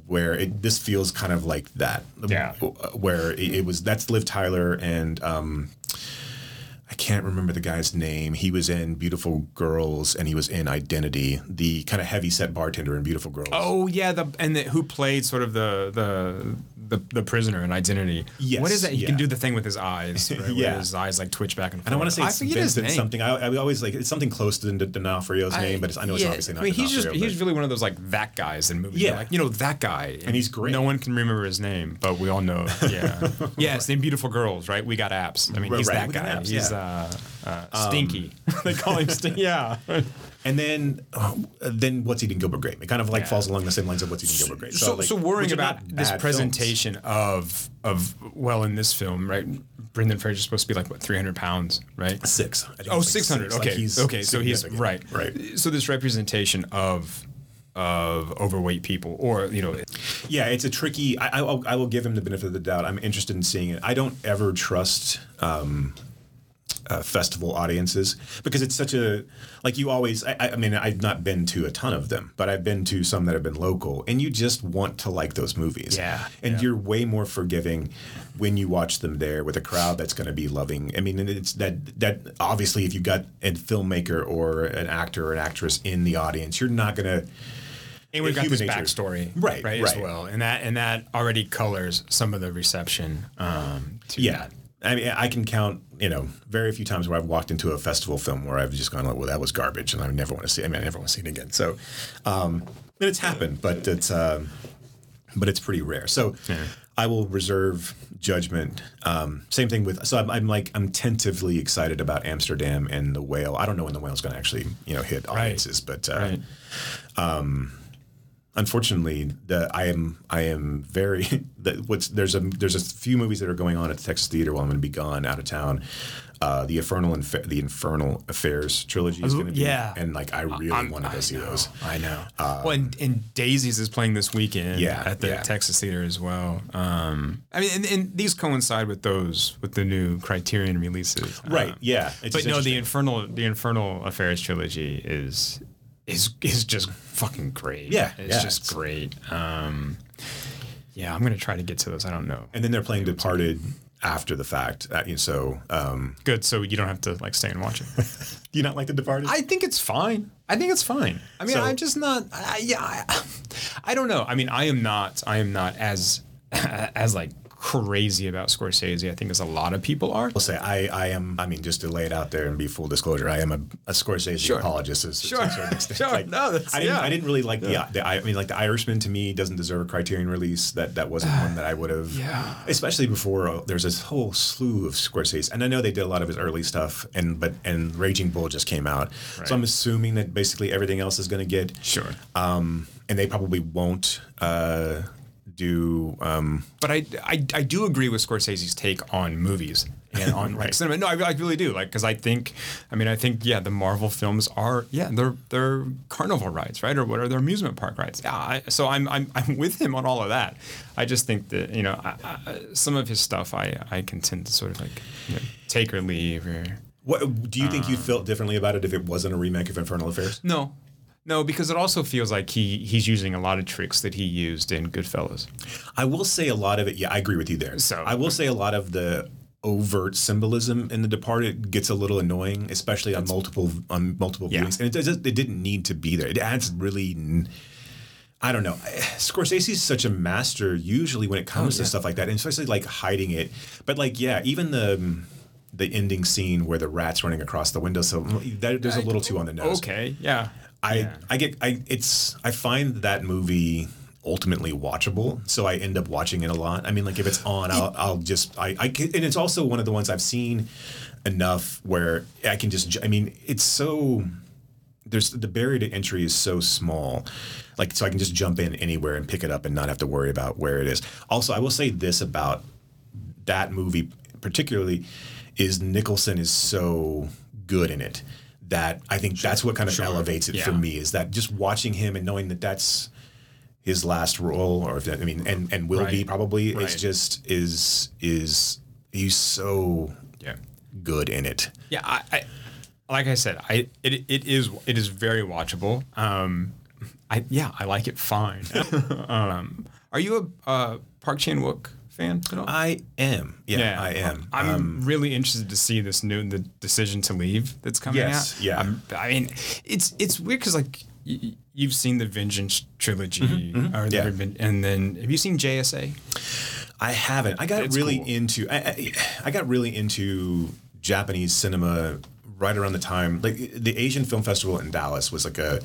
where it this feels kind of like that. Yeah. Where it, it was. That's Liv Tyler and. Um, I can't remember the guy's name. He was in Beautiful Girls and he was in Identity, the kind of heavy set bartender in Beautiful Girls. Oh yeah, the and the, who played sort of the the the, the prisoner and Identity. Yes, What is that? He yeah. can do the thing with his eyes. Right? Yeah. Where his eyes like twitch back and forth. And I want to say I it's forget his name. something. I, I always like it's something close to D'Onofrio's name, but I know it's obviously not. I mean, he's just he's really one of those like that guys in movies. Yeah. Like you know that guy, and, he's great. No one can remember his name, but we all know. Yeah, yeah. It's named Beautiful Girls, right? We got apps. I mean, Right, he's right, that guy. Apps, he's yeah. uh, uh, Stinky. they call him Stinky. Yeah. And then, oh, then what's eating Gilbert Grape? It kind of like Yeah. falls along the same lines of what's eating Gilbert Grape. So, like, so worrying about this bad films. presentation of of well in this film, right? Brendan Fraser's supposed to be like what 300 pounds, right? Six. Oh, like 600. six. Like, Okay. he's okay. So he's right. Right. So this representation of of overweight people, or you know, Yeah, it's a tricky. I, I, will- I will give him the benefit of the doubt. I'm interested in seeing it. I don't ever trust um, uh, festival audiences because it's such a like you always. I, I mean, I've not been to a ton of them, but I've been to some that have been local, and you just want to like those movies. Yeah, and yeah. you're way more forgiving when you watch them there with a crowd that's going to be loving. I mean, it's that that obviously if you got a filmmaker or an actor or an actress in the audience, you're not going to. and we've got this nature. backstory, Right, right, as well, and that and that already colors some of the reception. Um, to Yeah. that. I mean, I can count, you know, very few times where I've walked into a festival film where I've just gone like, well, that was garbage, and I never want to see. I mean, I never want to see it again. So, um, and it's happened, but it's, um, but it's pretty rare. So, I will reserve judgment. Um, same thing with. So I'm, I'm like, I'm tentatively excited about Amsterdam and the whale. I don't know when the whale's going to actually, you know, hit audiences, but uh, Right. Unfortunately, the I am I am very the, what's there's a there's a few movies that are going on at the Texas Theater while I'm going to be gone out of town. Uh, the Infernal Inf- the Infernal Affairs trilogy is going to be yeah. and like I really I'm- want to go I see know, those. I know. well, and, and Daisies is playing this weekend Yeah, at the yeah. Texas Theater as well. Um, I mean, and, and these coincide with those with the new Criterion releases, Right? Um, Yeah. But no, the. Infernal the Infernal Affairs trilogy is is is just fucking great. Yeah, it's yeah, just it's- great. Um, yeah, I'm gonna try to get to those. I don't know. and then they're playing Departed after the fact. Uh, so um, Good, so you don't have to like stay and watch it. do you not like the Departed? I think it's fine. I think it's fine. I mean, So- I'm just not. I, yeah, I, I don't know. I mean, I am not. I am not as as like crazy about Scorsese. I think as a lot of people are. will say I, I am. I mean, just to lay it out there and be full disclosure, I am a, a Scorsese Sure. apologist. As, Sure. To a certain extent. Sure. Like, No, that's- I didn't. yeah. I didn't really like the, the. I mean, like the Irishman to me doesn't deserve a Criterion release. That that wasn't one that I would have. Yeah. Especially before uh, there's this whole slew of Scorsese, and I know they did a lot of his early stuff, and but and Raging Bull just came out, Right. so I'm assuming that basically everything else is going to get. Sure. Um, and they probably won't uh, do. Um, But I, I, I do agree with Scorsese's take on movies and on like Right. cinema. No, I, I really do. Like, because I think, I mean, I think, yeah, the Marvel films are, yeah, they're they're carnival rides, right, or what are their amusement park rides? Yeah. I, so I'm, I'm I'm with him on all of that. I just think that you know, I, I, some of his stuff, I I can tend to sort of like you know, take or leave or. what do you think Uh. you felt differently about it if it wasn't a remake of Infernal Affairs? No, no, because it also feels like he he's using a lot of tricks that he used in Goodfellas. I will say a lot of it. Yeah, I agree with you there. So- I will say a lot of the overt symbolism in The Departed gets a little annoying, especially on multiple on multiple Yeah. viewings, and it, does, it didn't need to be there. It adds really. n- I don't know. Scorsese is such a master usually when it comes oh, to stuff like that, and especially like hiding it. But like, yeah, even the mm, the ending scene where the rat's running across the windowsill, mm, that, there's a little too on the nose. Okay, yeah. I Yeah. I get I it's I find that movie ultimately watchable, so I end up watching it a lot. I mean, like if it's on, I'll I'll just I I can, and it's also one of the ones I've seen enough where I can just I mean, it's so there's the barrier to entry is so small. Like so I can just jump in anywhere and pick it up and not have to worry about where it is. Also, I will say this about that movie particularly is Nicholson is so good in it that I think that's what kind of elevates it for me is that just watching him and knowing that that's his last role or if that, I mean and and will be Right. probably it's just is is he's so Yeah. good in it. Yeah, I, I like I said, I it, it is it is very watchable. Um, I yeah, I like it fine. um, are you a uh, Park Chan Wook fan at all? I am. Yeah, I am. I'm Um, really interested to see this new the decision to leave that's coming Yes, out. yeah. I'm- I mean, it's it's weird because like y- y- you've seen the Vengeance trilogy, or Mm-hmm, yeah. Reven- and then have you seen JSA? I haven't. I got It's really cool. into. I, I, I got really into Japanese cinema right around the time, like the Asian Film Festival in Dallas was like a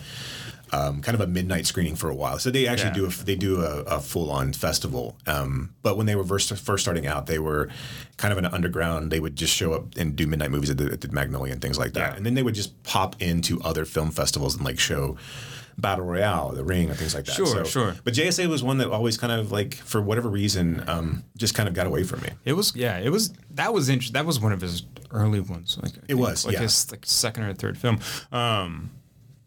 um, kind of a midnight screening for a while. So they actually Yeah. do a, they do a, a full on festival. Um, but when they were first, first starting out, they were kind of an underground. They would just show up and do midnight movies at the, at the Magnolia and things like that. Yeah. And then they would just pop into other film festivals and like show. Battle Royale, The Ring, and things like that. Sure, So- sure. But JSA was one that always kind of like, for whatever reason, um, just kind of got away from me. It was yeah, it was that was interesting. That was one of his early ones. Like I think, was, like yeah. his like second or third film. Um,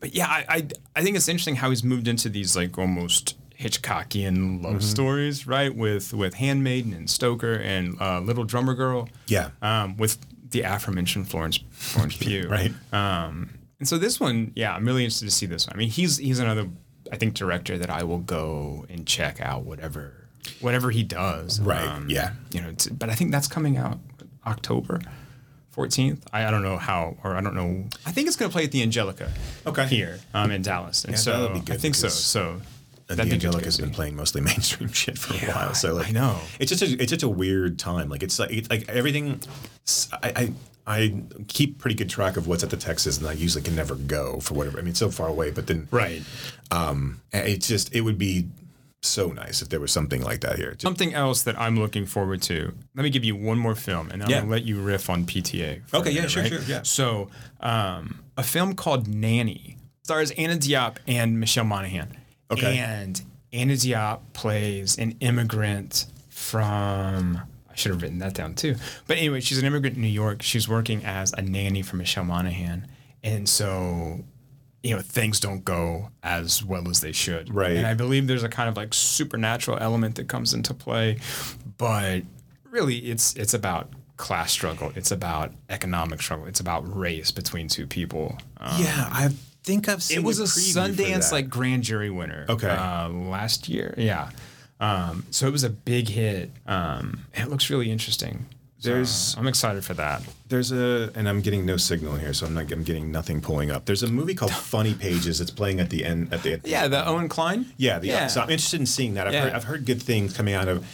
but yeah, I, I I think it's interesting how he's moved into these like almost Hitchcockian love Mm-hmm. stories, right? With with Handmaiden and Stoker and uh, Little Drummer Girl. Yeah. Um, with the aforementioned Florence Florence Pugh. Right. Um, and so this one, yeah, I'm really interested to see this one. I mean, he's he's another, I think, director that I will go and check out whatever whatever he does. Um, Right, yeah. You know, it's, but I think that's coming out October 14th. I, I don't know how, or I don't know. I think it's going to play at the Angelica. Okay. Here, um, in Dallas, and Yeah, so that'll be good I think so. So And that'd the be good to been playing mostly mainstream shit for Yeah, a while. So like, I know. it's just a, it's such a weird time. Like it's like it's like everything. I, I I keep pretty good track of what's at the Texas, and I usually can never go for whatever. I mean, it's so far away, but then Right. um, it's just it would be so nice if there was something like that here. Just- Something else that I'm looking forward to. Let me give you one more film, and I'm Yeah. gonna let you riff on PTA. Okay, a yeah, sure, right? sure, yeah. So, um, a film called Nanny stars Anna Diop and Michelle Monaghan. Okay. And Anna Diop plays an immigrant from. I should have written that down too. But anyway, she's an immigrant in New York. She's working as a nanny for Michelle Monaghan, and so you know things don't go as well as they should. Right. And I believe there's a kind of like supernatural element that comes into play, but really it's it's about class struggle. It's about economic struggle. It's about race between two people. Um, yeah, I think I've seen. it was a Sundance like grand jury winner. Okay. Uh, last year, yeah. Um, so it was a big hit. Um, it looks really interesting. So I'm excited for that. There's a, and I'm getting no signal here, so I'm not. I'm getting nothing pulling up. There's a movie called Funny Pages. It's playing at the end. At the end. Yeah, the Owen Kline. Yeah, the, Yeah. so I'm interested in seeing that. I've, Yeah. heard, I've heard good things coming out of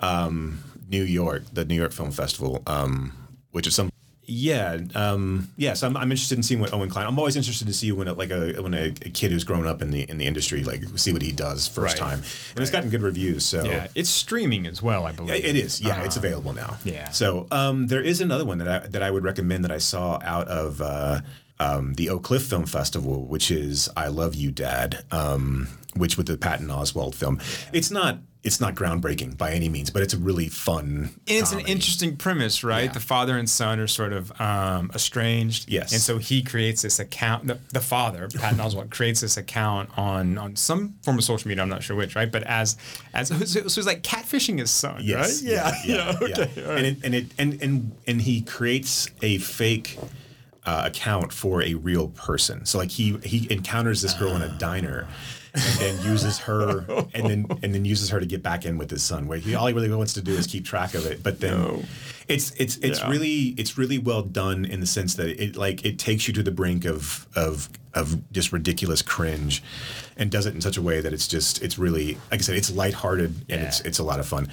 um, New York, the New York Film Festival, um, which is some. Yeah, um, yeah. So I'm, I'm interested in seeing what Owen Kline. I'm always interested to see when a, like a when a, a kid who's grown up in the in the industry like see what he does first Right. time, and it's gotten good reviews. So Yeah, it's streaming as well, I believe. it is. Yeah, it's available now. yeah. So um, there is another one that I, that I would recommend that I saw out of uh, um, the Oak Cliff Film Festival, which is "I Love You, Dad," um, which with the Patton Oswalt film. It's not it's not groundbreaking by any means, but it's a really fun. And it's an interesting premise, right? Yeah. The father and son are sort of um, estranged. Yes. And so he creates this account. The, the father, Patton Oswalt, creates this account on on some form of social media. I'm not sure which, right? But as as so so it's like catfishing his son, Yes. right? Yeah. Yeah. okay. yeah. all right. And it, and it and and and he creates a fake uh, account for a real person. So like he he encounters this girl in a diner. And then uses her, and then and then uses her to get back in with his son. Where he all he really wants to do is keep track of it. But then, No. it's it's it's Yeah. really it's really well done in the sense that it like it takes you to the brink of of of just ridiculous cringe, and does it in such a way that it's just it's really like I said it's lighthearted and it's it's a lot of fun.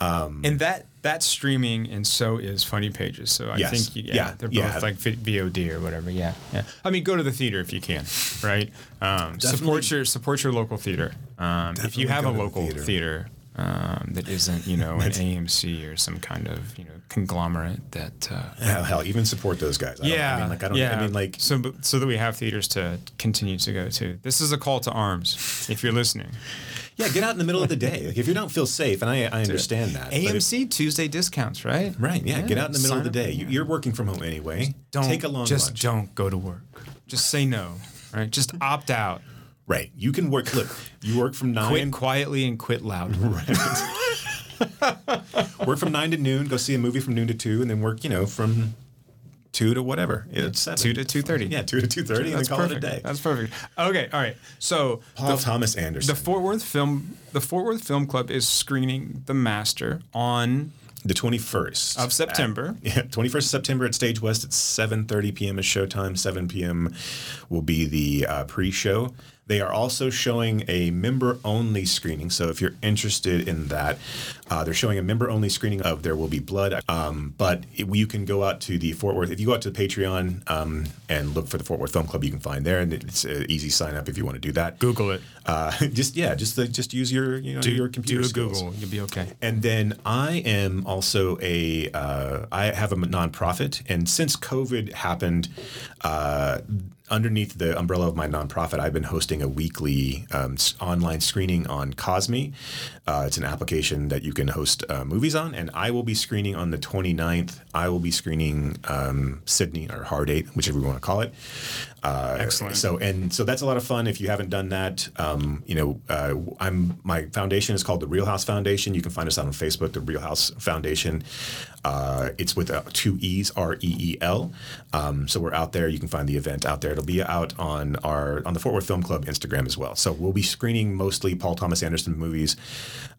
And that that's streaming, and so is Funny Pages. So I Yes. think yeah, Yeah. they're both Yeah. like VOD or whatever. Yeah, yeah. I mean, go to the theater if you can, right? Um, support your support your local theater. Um, if you have a to the local theater. theater, um, that isn't you know an AMC or some kind of you know conglomerate that. Uh, Hell, hell, even support those guys. I yeah, I mean, like I don't. yeah. I mean, like so, so that we have theaters to continue to go to. This is a call to arms. If you're listening, yeah, get out in the middle of the day. Like if you don't feel safe, and I I understand that. but if- AMC Tuesday discounts, right? right? Yeah, get out in the middle of the day. up. You, you're working from home anyway. Don't take a long just lunch. don't go to work. Just say no. Right? Just opt out. Right. You can work. Look, you work from nine. Quit quietly and quit loudly. work from nine to noon. Go see a movie from noon to two, and then work. You know, from two to whatever. It's seven. Two to two thirty. Yeah, two to two thirty, and then call perfect. it a day. That's perfect. Okay, all right. So Paul the, Thomas Anderson. the Fort Worth Film the Fort Worth Film Club is screening The Master on the 21st of September. At, yeah, 21st of September at Stage West at 7:30 p.m. is showtime. 7 p.m. will be the uh, pre-show. They are also showing a member only screening. So if you're interested in that, uh, they're showing a member only screening of There Will Be Blood. Um, but it, you can go out to the Fort Worth, if you go out to the Patreon um, and look for the Fort Worth Film Club, you can find there. And it's an easy sign up if you want to do that. Google it. Uh, just, yeah, just, uh, just use your, you know, Do, your computer do a skills. Google. You'll be okay. And then I am also a uh, I have a nonprofit, and since COVID happened, uh, underneath the umbrella of my nonprofit, I've been hosting a weekly um, online screening on Kosmi. Uh, it's an application that you can host uh, movies on, and I will be screening on the 29th. I will be screening um, Sydney or Hard Eight, whichever you want to call it. Uh, Excellent. So and so that's a lot of fun. If you haven't done that, um, you know, uh, I'm my foundation is called the Reelhouse Foundation. You can find us out on Facebook, the Reelhouse Foundation. Uh, it's with uh, two E's, R E E L. Um, so we're out there. You can find the event out there. It'll be out on our on the Fort Worth Film Club Instagram as well. So we'll be screening mostly Paul Thomas Anderson movies.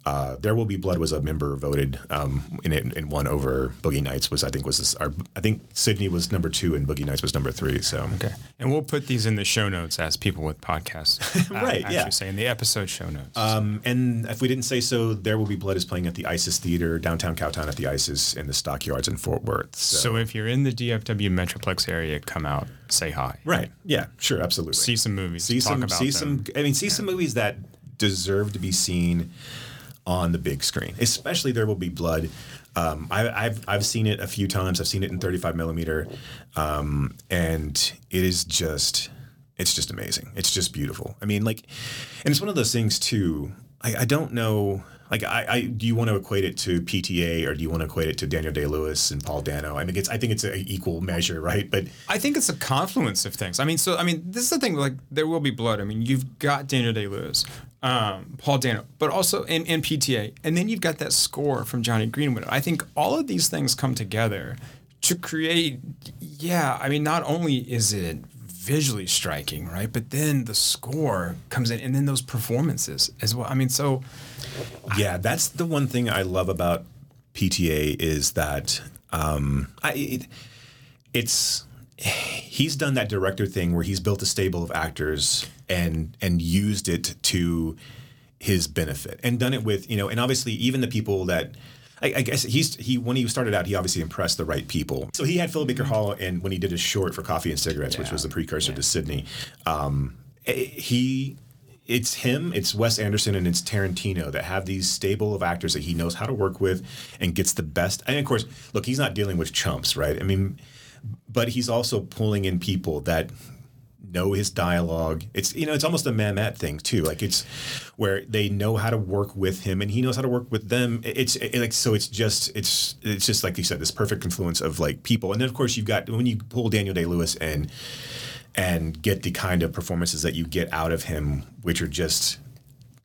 Uh, there will be blood was a member voted um, in it and won over Boogie Nights was I think was this, our I think Sydney was number two and Boogie Nights was number three. So Okay. And we'll put these in the show notes as people with podcasts. uh, Right, actually yeah. say in the episode show notes. Um, and if we didn't say so, There Will Be Blood is playing at the ISIS Theater, downtown Cowtown at the ISIS in the Stockyards in Fort Worth. So, so if you're in the DFW Metroplex area, come out, say hi. right, yeah, sure, absolutely. See some movies. see talk some, about see them. some. I mean, see some movies that deserve to be seen on the big screen. Especially There Will Be Blood. Um, I, I've I've seen it a few times. I've seen it in 35 millimeter, um, and it is just it's just amazing. It's just beautiful. I mean, like, and it's one of those things too. I, I don't know. Like, I, I do you want to equate it to PTA or do you want to equate it to Daniel Day Lewis and Paul Dano? I mean, it's I think it's an equal measure, right? But I think it's a confluence of things. I mean, so I mean, this is the thing. Like, there will be blood. I mean, you've got Daniel Day Lewis, um, Paul Dano, but also in, in PTA, and then you've got that score from Jonny Greenwood. I think all of these things come together to create. Yeah, I mean, not only is it visually striking, right, but then the score comes in, and then those performances as well. I mean, so Yeah, that's the one thing I love about PTA is that um, I, it, it's he's done that director thing where he's built a stable of actors and and used it to his benefit and done it with you know and obviously even the people that I, I guess he's he when he started out he obviously impressed the right people so he had Philip Baker Hall and when he did his short for Coffee and Cigarettes which was the precursor to Sydney um, eh, he it's him, it's Wes Anderson, and it's Tarantino that have these stable of actors that he knows how to work with and gets the best. And of course, look, he's not dealing with chumps, right? I mean, but he's also pulling in people that know his dialogue. It's you know, it's almost a Mamet thing too. Like it's where they know how to work with him, and he knows how to work with them. It's it, like so. It's just it's it's just like you said, this perfect confluence of like people. And then of course you've got when you pull Daniel Day Lewis and and get the kind of performances that you get out of him, which are just.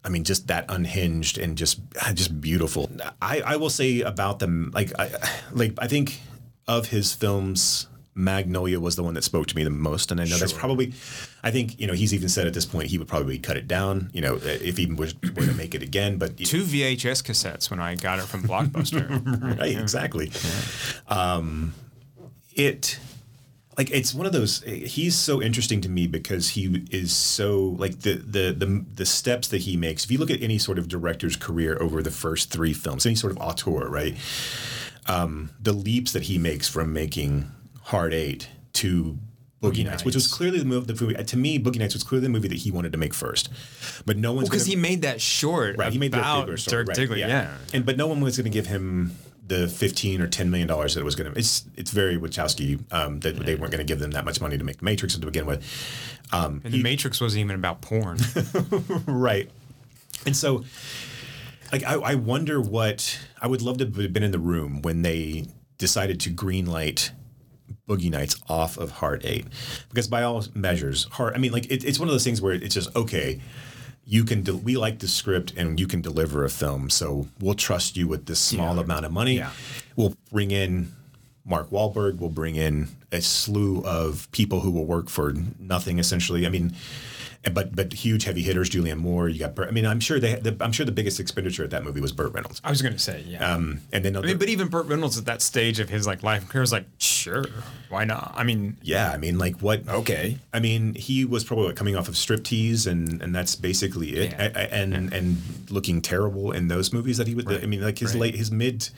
I mean, just that unhinged and just just beautiful. I, I will say about them, like I like I think of his films, Magnolia was the one that spoke to me the most, and I know that's probably. I think you know he's even said at this point he would probably cut it down. You know, if he was were to make it again, but two VHS cassettes when I got it from Blockbuster. right, exactly. Um, it like it's one of those. He's so interesting to me because he is so like the the the the steps that he makes. If you look at any sort of director's career over the first three films, any sort of auteur, right? Um, the leaps that he makes from making Hard Eight to Boogie, Nights, which was clearly the movie. The movie to me, Boogie Nights was clearly the movie that he wanted to make first, but no one's Because gonna- he made that short Right, he made the about Dirk Diggler story, Dirk right, Diggler. Yeah. and but no one was going to give him the fifteen or ten million dollars that it was going to. It's it's very Wachowski um, that they weren't going to give them that much money to make the Matrix to begin with. Um, And the Matrix wasn't even about porn. right, and so like I, I wonder what I would love to have been in the room when they decided to greenlight Boogie Nights off of Hard Eight, because by all measures, Hard. I mean, like it, it's one of those things where it's just okay. You can. De- we like the script, and you can deliver a film, so we'll trust you with this small Yeah. amount of money. Yeah. We'll bring in Mark Wahlberg. We'll bring in a slew of people who will work for nothing, essentially. I mean, but but huge heavy hitters, Julianne Moore. You got. Burt, I mean, I'm sure they. The, I'm sure the biggest expenditure at that movie was Burt Reynolds. I was gonna say, yeah. Um, and then I mean, but even Burt Reynolds at that stage of his like life career was like, sure, why not? I mean, yeah, I mean, like what? Okay. I mean, he was probably what, coming off of striptease, and and that's basically it. Yeah. A- a- and and looking terrible in those movies that he would. I mean, like his right. late, his mid,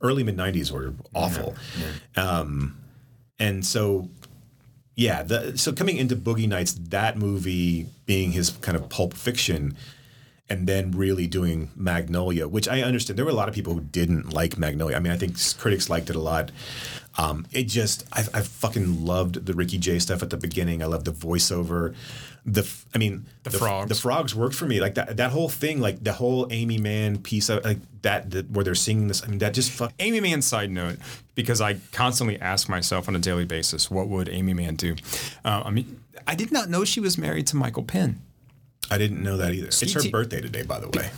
early mid '90s were awful. Um, and so yeah, the, so coming into Boogie Nights, that movie being his kind of pulp fiction, and then really doing Magnolia, which I understand there were a lot of people who didn't like Magnolia. I mean, I think critics liked it a lot. Um, it just, I, I fucking loved the Ricky Jay stuff at the beginning. I loved the voiceover. The, I mean, the, f- frogs. The frogs worked for me. Like that, that whole thing, like the whole Aimee Mann piece of like that, that where they're singing this. I mean, that just fuck. Aimee Mann side note, because I constantly ask myself on a daily basis, what would Aimee Mann do? Uh, I mean, I did not know she was married to Michael Penn. I didn't know that either. It's her birthday today, by the way.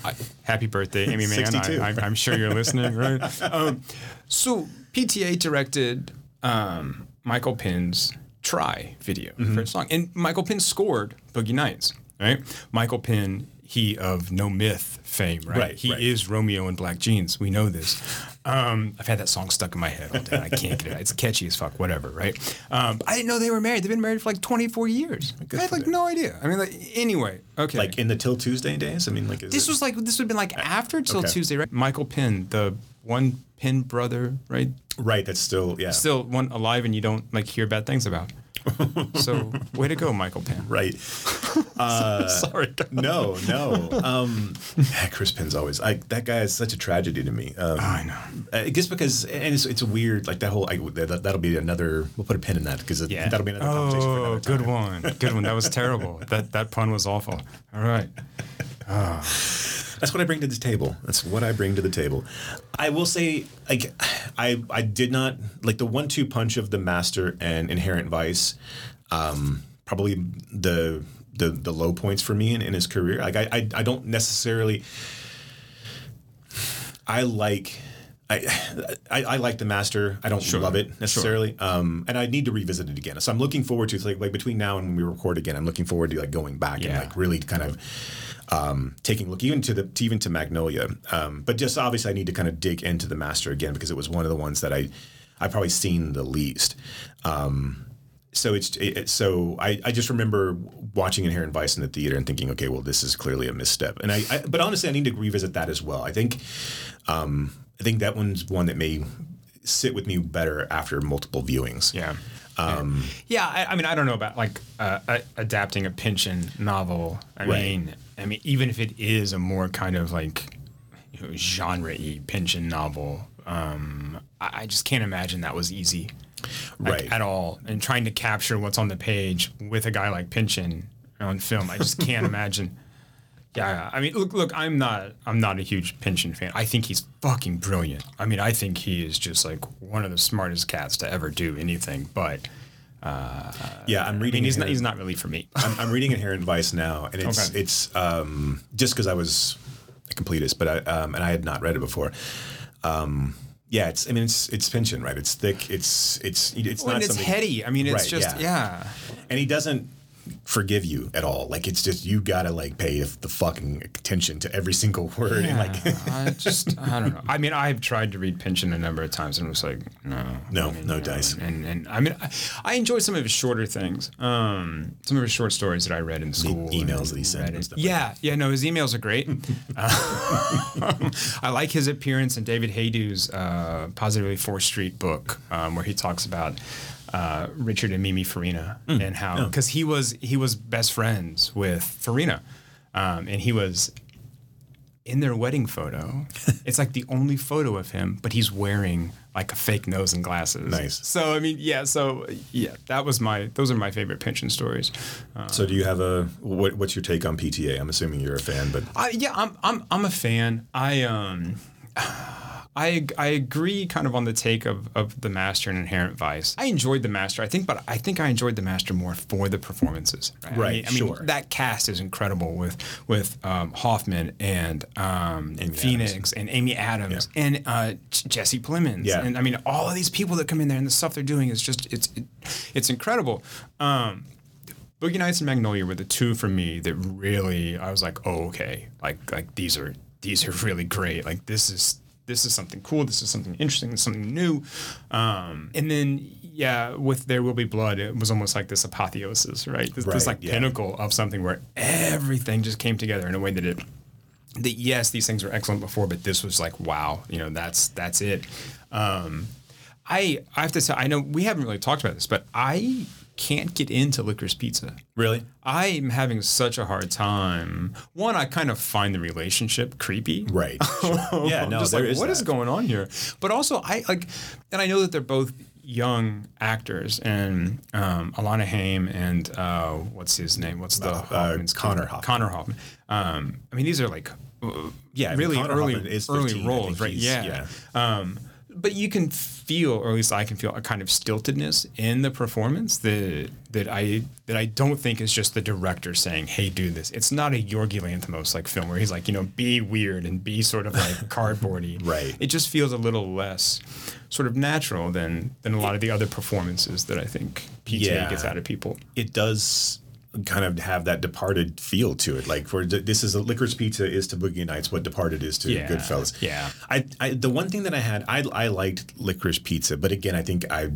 Happy birthday, Aimee Mann. 62. I, I'm sure you're listening, right? Um, so PTA directed um, Michael Penn's "Try" video Mm-hmm. for song, and Michael Penn scored "Boogie Nights." Right? Michael Penn, he of No Myth fame, right? Right, he right. is Romeo in Black Jeans. We know this. Um, I've had that song stuck in my head all day. I can't get it. out. It's catchy as fuck. Whatever, right? Um, I didn't know they were married. They've been married for like 24 years. I had like them. no idea. I mean, like anyway. Okay. Like in the 'Til Tuesday days. I mean, like is This it- was like this would have been like after 'Til Okay. Tuesday, right? Michael Penn, the one Penn brother, right? right. That's still yeah. Still one alive, and you don't like hear bad things about. so way to go, Michael Penn. right. Uh, Sorry. No, no. Um, Chris Penn's always. I, that guy is such a tragedy to me. Um, I know. uh, just because, and it's, it's a weird. Like that whole. I, that, that'll be another. We'll put a pin in that because Yeah. that'll be another conversation Oh, good one. Good one. That was terrible. That that pun was awful. All right. That's what I bring to the table. That's what I bring to the table. I will say, like, I I did not like the one-two punch of the Master and Inherent Vice. Um, probably the the the low points for me in, in his career. Like, I, I I don't necessarily. I like. I, I, I like the master. I don't love it necessarily, um, and I need to revisit it again. So I'm looking forward to like like between now and when we record again. I'm looking forward to like going back and like really kind of um, taking a look even to the to even to Magnolia. Um, but just obviously, I need to kind of dig into the Master again because it was one of the ones that I I probably seen the least. Um, so it's it, it- so I, I just remember watching Inherent Vice in the theater and thinking, okay, well, this is clearly a misstep. And I, I but honestly, I need to revisit that as well. I think um, I think that one's one that may sit with me better after multiple viewings. Yeah. Um, yeah, I, I mean, I don't know about like uh, uh, adapting a Pynchon novel. I Right. mean, I mean, even if it is a more kind of like you know, genre-y Pynchon novel, um, I, I just can't imagine that was easy, like, Right. at all. And trying to capture what's on the page with a guy like Pynchon on film, I just can't imagine. Yeah, I mean, look, look, I'm not, I'm not a huge Pynchon fan. I think he's fucking brilliant. I mean, I think he is just like one of the smartest cats to ever do anything. But yeah. I'm reading. I mean, he's not, he's not really for me. I'm, I'm reading Inherent Vice now, and it's Okay. it's um, just because I was a completist, but I um, and I had not read it before. Um, yeah, it's I mean it's it's Pynchon, right? It's thick. It's it's it's Well, not and it's something, heady. I mean, it's Right, just yeah. and he doesn't forgive you at all. Like it's just you gotta like pay the fucking attention to every single word. And like I just I don't know. I mean, I've tried to read Pynchon a number of times and it was like no, No, I mean, no dice. And and I mean, I, I enjoy some of his shorter things. Um, some of his short stories that I read in school. emails and that he sent and stuff like Yeah, yeah. No, his emails are great. Uh, I like his appearance in David Hajdu's uh, Positively Fourth Street book, um, where he talks about. Uh, Richard and Mimi Farina, Hmm. and how because he was he was best friends with Farina, um, and he was in their wedding photo, it's like the only photo of him, but he's wearing like a fake nose and glasses. Nice. So I mean, yeah. So yeah, that was my. Those are my favorite Pynchon stories. Uh, so, do you have a what, what's your take on PTA? I'm assuming you're a fan, but I, yeah, I'm. I'm. I'm a fan. I um. I, I agree kind of on the take of, of the master and inherent vice. I enjoyed the master, I think, but I think I enjoyed the master more for the performances. Right. I Right, mean, I mean, that cast is incredible with with um, Hoffman and um, Phoenix and Amy Adams and uh, Jesse Plemons. Yeah. And I mean, all of these people that come in there and the stuff they're doing is just it's it, it's incredible. Um, Boogie Nights and Magnolia were the two for me that really I was like, oh okay, like like these are these are really great. Like this is this is something cool. This is something interesting. This is something new. Um, and then yeah, with There Will Be Blood, it was almost like this apotheosis, right? This, this like yeah. pinnacle of something where everything just came together in a way that it that yes, these things were excellent before, but this was like wow, you know, that's that's it. Um, I I have to say, I know we haven't really talked about this, but I can't get into licorice pizza. Really? I'm having such a hard time. One, I kind of find the relationship creepy. Right. Sure. Yeah. No. just like, is what is that. going on here? But also, I like, and I know that they're both young actors, and um, Alana Haim and uh, what's his name? What's the Hoffman's kid? Uh, Connor Hoffman. Connor Hoffman. Um, I mean, these are like, uh, Yeah, really Connor early, is early 15, I roles, right? he's- Yeah. Um, but you can feel, or at least I can feel, a kind of stiltedness in the performance that that I that I don't think is just the director saying, "Hey, do this." It's not a Yorgi Lanthimos like film where he's like, you know, be weird and be sort of like cardboardy. Right. It just feels a little less sort of natural than than a lot of the other performances that I think PTA Yeah. gets out of people. it does kind of have that departed feel to it. Like for this is a licorice pizza is to Boogie Nights what Departed is to Yeah, Goodfellas. yeah. I, I the one thing that I had I I liked licorice pizza, but again I think I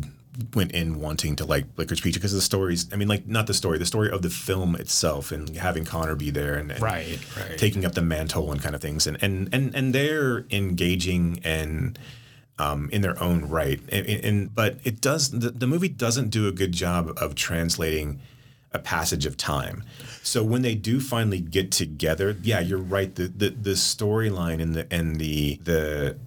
went in wanting to like licorice pizza because of the stories. I mean, like not the story, the story of the film itself, and having Connor be there and, and Right, right. taking up the mantle and kind of things, and and and and they're engaging and um, in their own right. And, and but it does the, the movie doesn't do a good job of translating a passage of time. So when they do finally get together, yeah, you're right. The the, the storyline and the and the the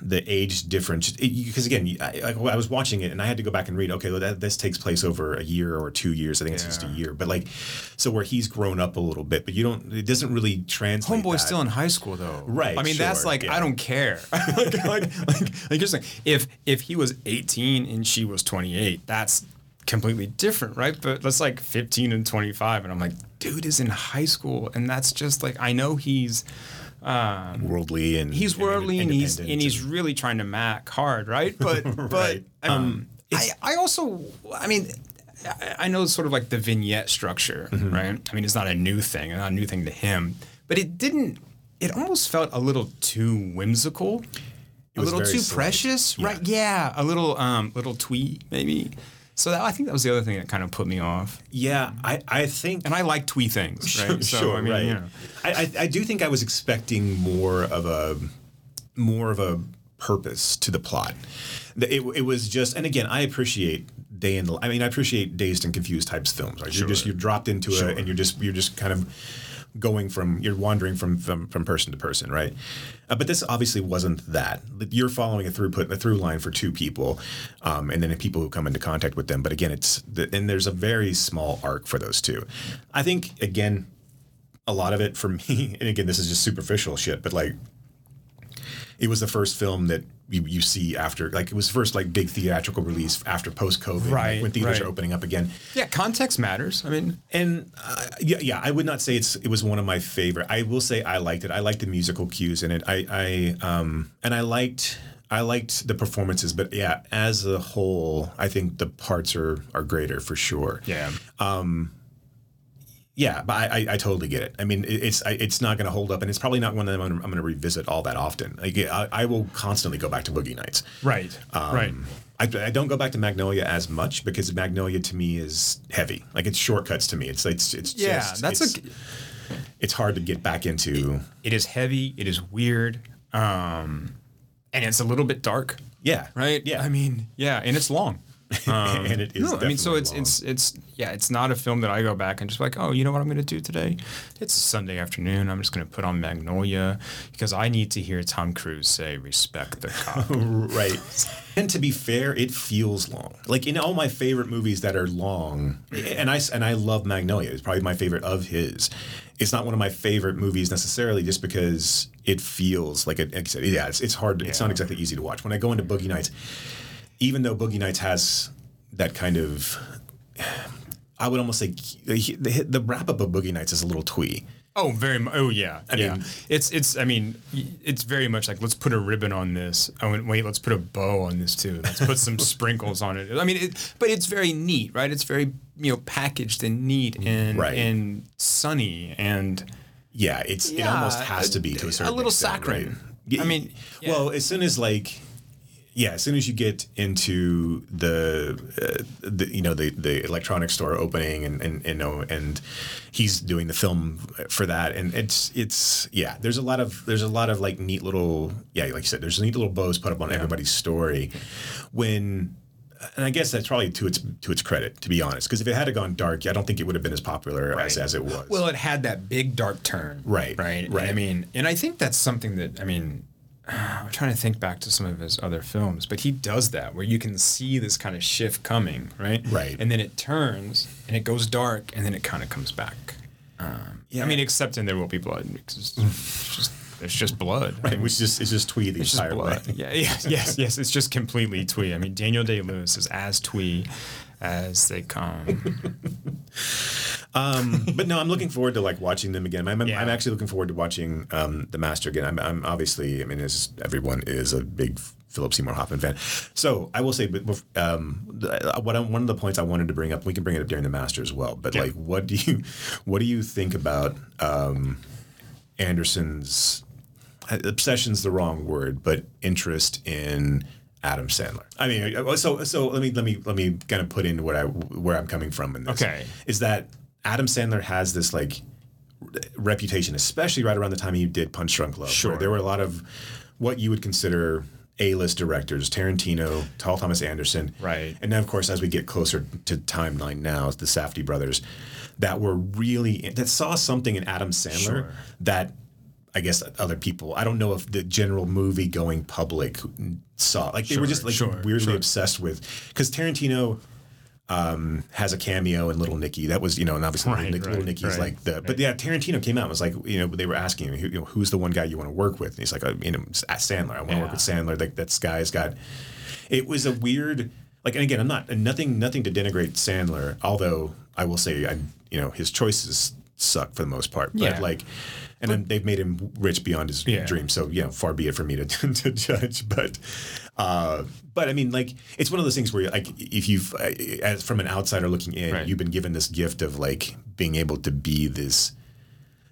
the age difference because again I, I, was watching it and I had to go back and read okay well, that this takes place over a year or two years I think it's just a year but like so where he's grown up a little bit but you don't it doesn't really translate Homeboy's that. still in high school though. Right, I mean, that's like yeah. I don't care. like, like, like, like just like if if he was 18 and she was 28, that's completely different, right? But that's like 15 and 25, and I'm like, dude is in high school, and that's just like I know he's worldly and he's worldly and he's independent and he's really trying to mac hard, right? But but um, I I also I mean. I- know sort of like the vignette structure, Mm-hmm. right? I mean, it's not a new thing, not a new thing to him, but it didn't. It almost felt a little too whimsical, a little too slight. precious, right? Yeah, a little, um, little twee maybe. So that, I think that was the other thing that kind of put me off. yeah I I think And I like twee things, right? so sure, I mean, right. you know. I, I I do think I was expecting more of a more of a purpose to the plot. It, it was just, and again, I appreciate day in the. I mean, I appreciate dazed and confused types of films. Right? You're just you're dropped into it, and you're just you're just kind of going from you're wandering from from, from person to person, right? Uh, but this obviously wasn't that. You're following a throughput, a through line for two people, um, and then people who come into contact with them. But again, it's the, and there's a very small arc for those two. I think again, a lot of it for me, and again, this is just superficial shit, but like, it was the first film that you, you see after, like, it was the first like big theatrical release after post COVID, Right, when theaters right. are opening up again. Yeah, context matters. I mean, And uh, yeah, yeah, I would not say it's it was one of my favorite. I will say I liked it. I liked the musical cues in it. I, I um, and I liked. I liked the performances, but yeah, as a whole, I think the parts are are greater for sure. yeah. Yeah, but I, I, I totally get it. I mean, it's I, it's not going to hold up, and it's probably not one that I'm I'm going to revisit all that often. Like, I, I will constantly go back to Boogie Nights. Right. right. Um, I, I don't go back to Magnolia as much because Magnolia to me is heavy. Like it's shortcuts to me. It's it's it's Yeah, just, that's it's, a. it's hard to get back into. It is heavy. It is weird. Um, and it's a little bit dark. Yeah, Right. Yeah, I mean, yeah, and it's long. Um, and it is. No, I mean, so it's long. it's it's yeah, it's not a film that I go back and just like, oh, you know what I'm going to do today? It's Sunday afternoon. I'm just going to put on Magnolia because I need to hear Tom Cruise say "respect the cop." right. And to be fair, it feels long. Like in all my favorite movies that are long, and I and I love Magnolia. It's probably my favorite of his. It's not one of my favorite movies necessarily, just because it feels like it. Like said, yeah, it's, it's hard. It's not exactly easy to watch. When I go into Boogie Nights, even though Boogie Nights has that kind of, I would almost say the, the wrap up of Boogie Nights is a little twee. Oh, very. mu- Oh, yeah. I yeah. mean- it's it's. I mean, it's very much like let's put a ribbon on this. Oh, and wait, let's put a bow on this too. Let's put some sprinkles on it. I mean, it, but it's very neat, right? It's very you know packaged and neat and Right. and sunny and Yeah, it's it almost has to be to a certain a little extent, saccharine. right? I mean, yeah. well, as soon as like, yeah, as soon as you get into the, uh, the you know the the electronics store opening and and and, know, and he's doing the film for that, and it's it's yeah, there's a lot of there's a lot of like neat little yeah, like you said, there's neat little bows put up on everybody's story, when. And I guess that's probably to its to its credit, to be honest. Because if it had gone dark, I don't think it would have been as popular as, as it was. Well, it had that big dark turn. Right, Right. And right. I mean, and I think that's something that I mean. I'm trying to think back to some of his other films, but he does that where you can see this kind of shift coming, right? Right. And then it turns and it goes dark and then it kind of comes back. Um, Yeah. I mean, except in There Will Be Blood. Because it's, just it's just blood. I Right, mean, which just it's just twee the it's just entire blood. way. Yeah, yes, yes, yes. It's just completely twee. I mean, Daniel Day Lewis is as twee as they come. Um, but no, I'm looking forward to like watching them again. I'm, I'm, Yeah. I'm actually looking forward to watching um, the Master again. I'm, I'm obviously, I mean, as everyone is a big Philip Seymour Hoffman fan. So I will say, but um, what I, one of the points I wanted to bring up, we can bring it up during the Master as well. But Yeah. like, what do you, what do you think about um, Anderson's obsession's the wrong word, but interest in Adam Sandler. I mean, uh, so so let me let me let me kind of put in what I where I'm coming from in this. Okay. is that Adam Sandler has this like reputation, especially right around the time he did Punch Drunk Love. where Sure. there were a lot of what you would consider A-list directors: Tarantino, Paul Thomas Anderson, Right. and then of course as we get closer to timeline now, the Safdie brothers, that were really that saw something in Adam Sandler Sure. that I guess other people. I don't know if the general movie going public saw. Like they were just like sure, weirdly sure. obsessed with because Tarantino um, has a cameo in Little Nicky. That was you know, and obviously Right, Little, Little right, Nicky's right, like the. But yeah, Tarantino came out and was like, you know, they were asking him, you know, who's the one guy you want to work with? And he's like, uh, you know, Sandler. I want to work with Sandler. Like that guy's got. It was a weird. Like and again, I'm not nothing nothing to denigrate Sandler. Although I will say, I you know, his choices suck for the most part. But Yeah. like. And then they've made him rich beyond his Yeah. dreams. So yeah, far be it for me to, to judge. But uh, but I mean, like it's one of those things where like if you've uh, as from an outsider looking in, Right. you've been given this gift of like being able to be this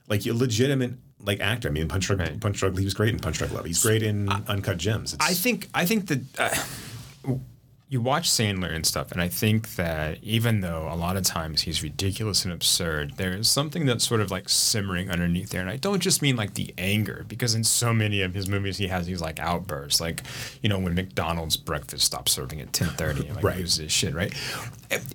like a legitimate like actor. I mean, Punch Drug, Right. Punch Drunk, he was great in Punch Drug Love. He's great in Uncut Gems. It's, I think I think that uh, you watch Sandler and stuff, and I think that even though a lot of times he's ridiculous and absurd, there is something that's sort of like simmering underneath there. And I don't just mean like the anger, because in so many of his movies he has these like outbursts, like you know when McDonald's breakfast stops serving at ten thirty, and like Right. loses his shit, right?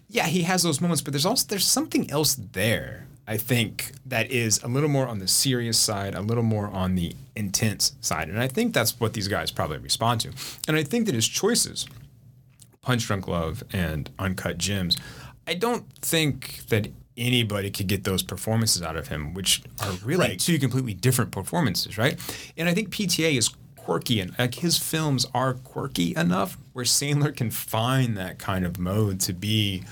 Yeah, he has those moments, but there's also there's something else there. I think that is a little more on the serious side, a little more on the intense side. And I think that's what these guys probably respond to. And I think that his choices, Punch Drunk Love and Uncut Gems, I don't think that anybody could get those performances out of him, which are really Right. two completely different performances, right? And I think PTA is quirky and like his films are quirky enough where Sandler can find that kind of mode to be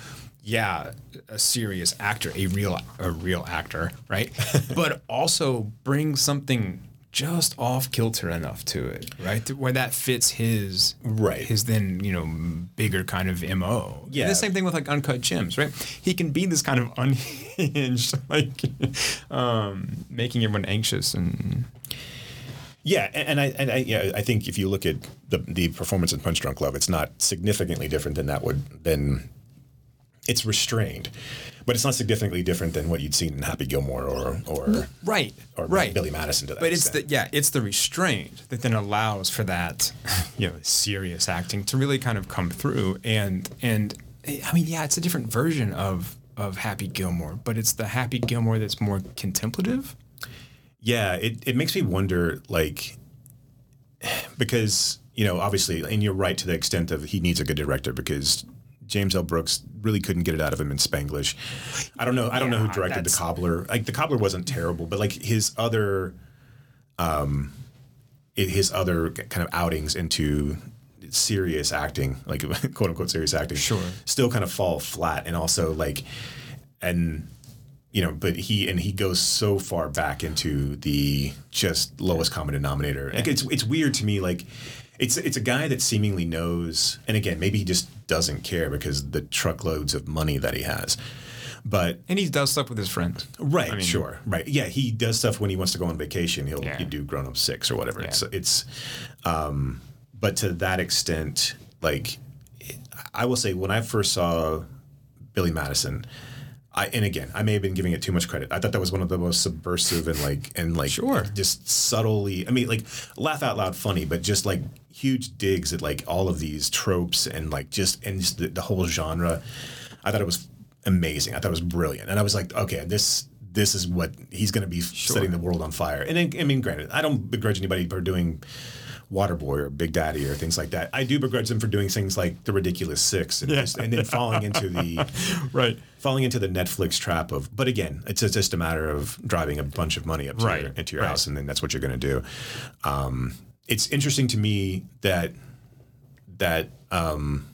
yeah, a serious actor, a real a real actor, right? but also bring something just off kilter enough to it, right? Where that fits his Right. his then you know bigger kind of mo. And Yeah. the same thing with like uncut gems, right? He can be this kind of unhinged, like um, making everyone anxious and Yeah, and, and I and I yeah, I think if you look at the the performance in Punch Drunk Love, it's not significantly different than that would than it's restrained, but it's not significantly different than what you'd seen in Happy Gilmore or or right, or right. Billy Madison to that. But it's the yeah, it's the restraint that then allows for that, you know, serious acting to really kind of come through. And and I mean, yeah, it's a different version of of Happy Gilmore, but it's the Happy Gilmore that's more contemplative. Yeah, it, it makes me wonder, like, because, you know, obviously, and you're right to the extent of he needs a good director because James L. Brooks really couldn't get it out of him in Spanglish. I don't know. I don't know who directed The Cobbler. Like, The Cobbler wasn't terrible, but like his other, um, his other kind of outings into serious acting, like quote unquote serious acting, Sure. still kind of fall flat. And also, like, and you know, but he and he goes so far back into the just lowest common denominator. Like it's it's weird to me. Like it's it's a guy that seemingly knows, and again, maybe he just doesn't care because the truckloads of money that he has. But And he does stuff with his friends. right, sure, right, yeah, he does stuff when he wants to go on vacation. He'll Yeah. do Grown Up Six or whatever. Yeah. It's it's, um, but to that extent, like I will say, when I first saw Billy Madison, I and again, I may have been giving it too much credit. I thought that was one of the most subversive and like and like Sure. just subtly. I mean, like laugh out loud funny, but just like huge digs at like all of these tropes and like just and just the, the whole genre. I thought it was amazing. I thought it was brilliant, and I was like, okay, this. This is what he's going to be setting the world on fire. And then, I mean, granted, I don't begrudge anybody for doing Waterboy or Big Daddy or things like that. I do begrudge them for doing things like The Ridiculous Six and, just, and then falling into the Right. falling into the Netflix trap of. But again, it's just- a matter of driving a bunch of money up to Right, your, into your right. house, and then that's what you're going to do. Um, it's interesting to me that that um,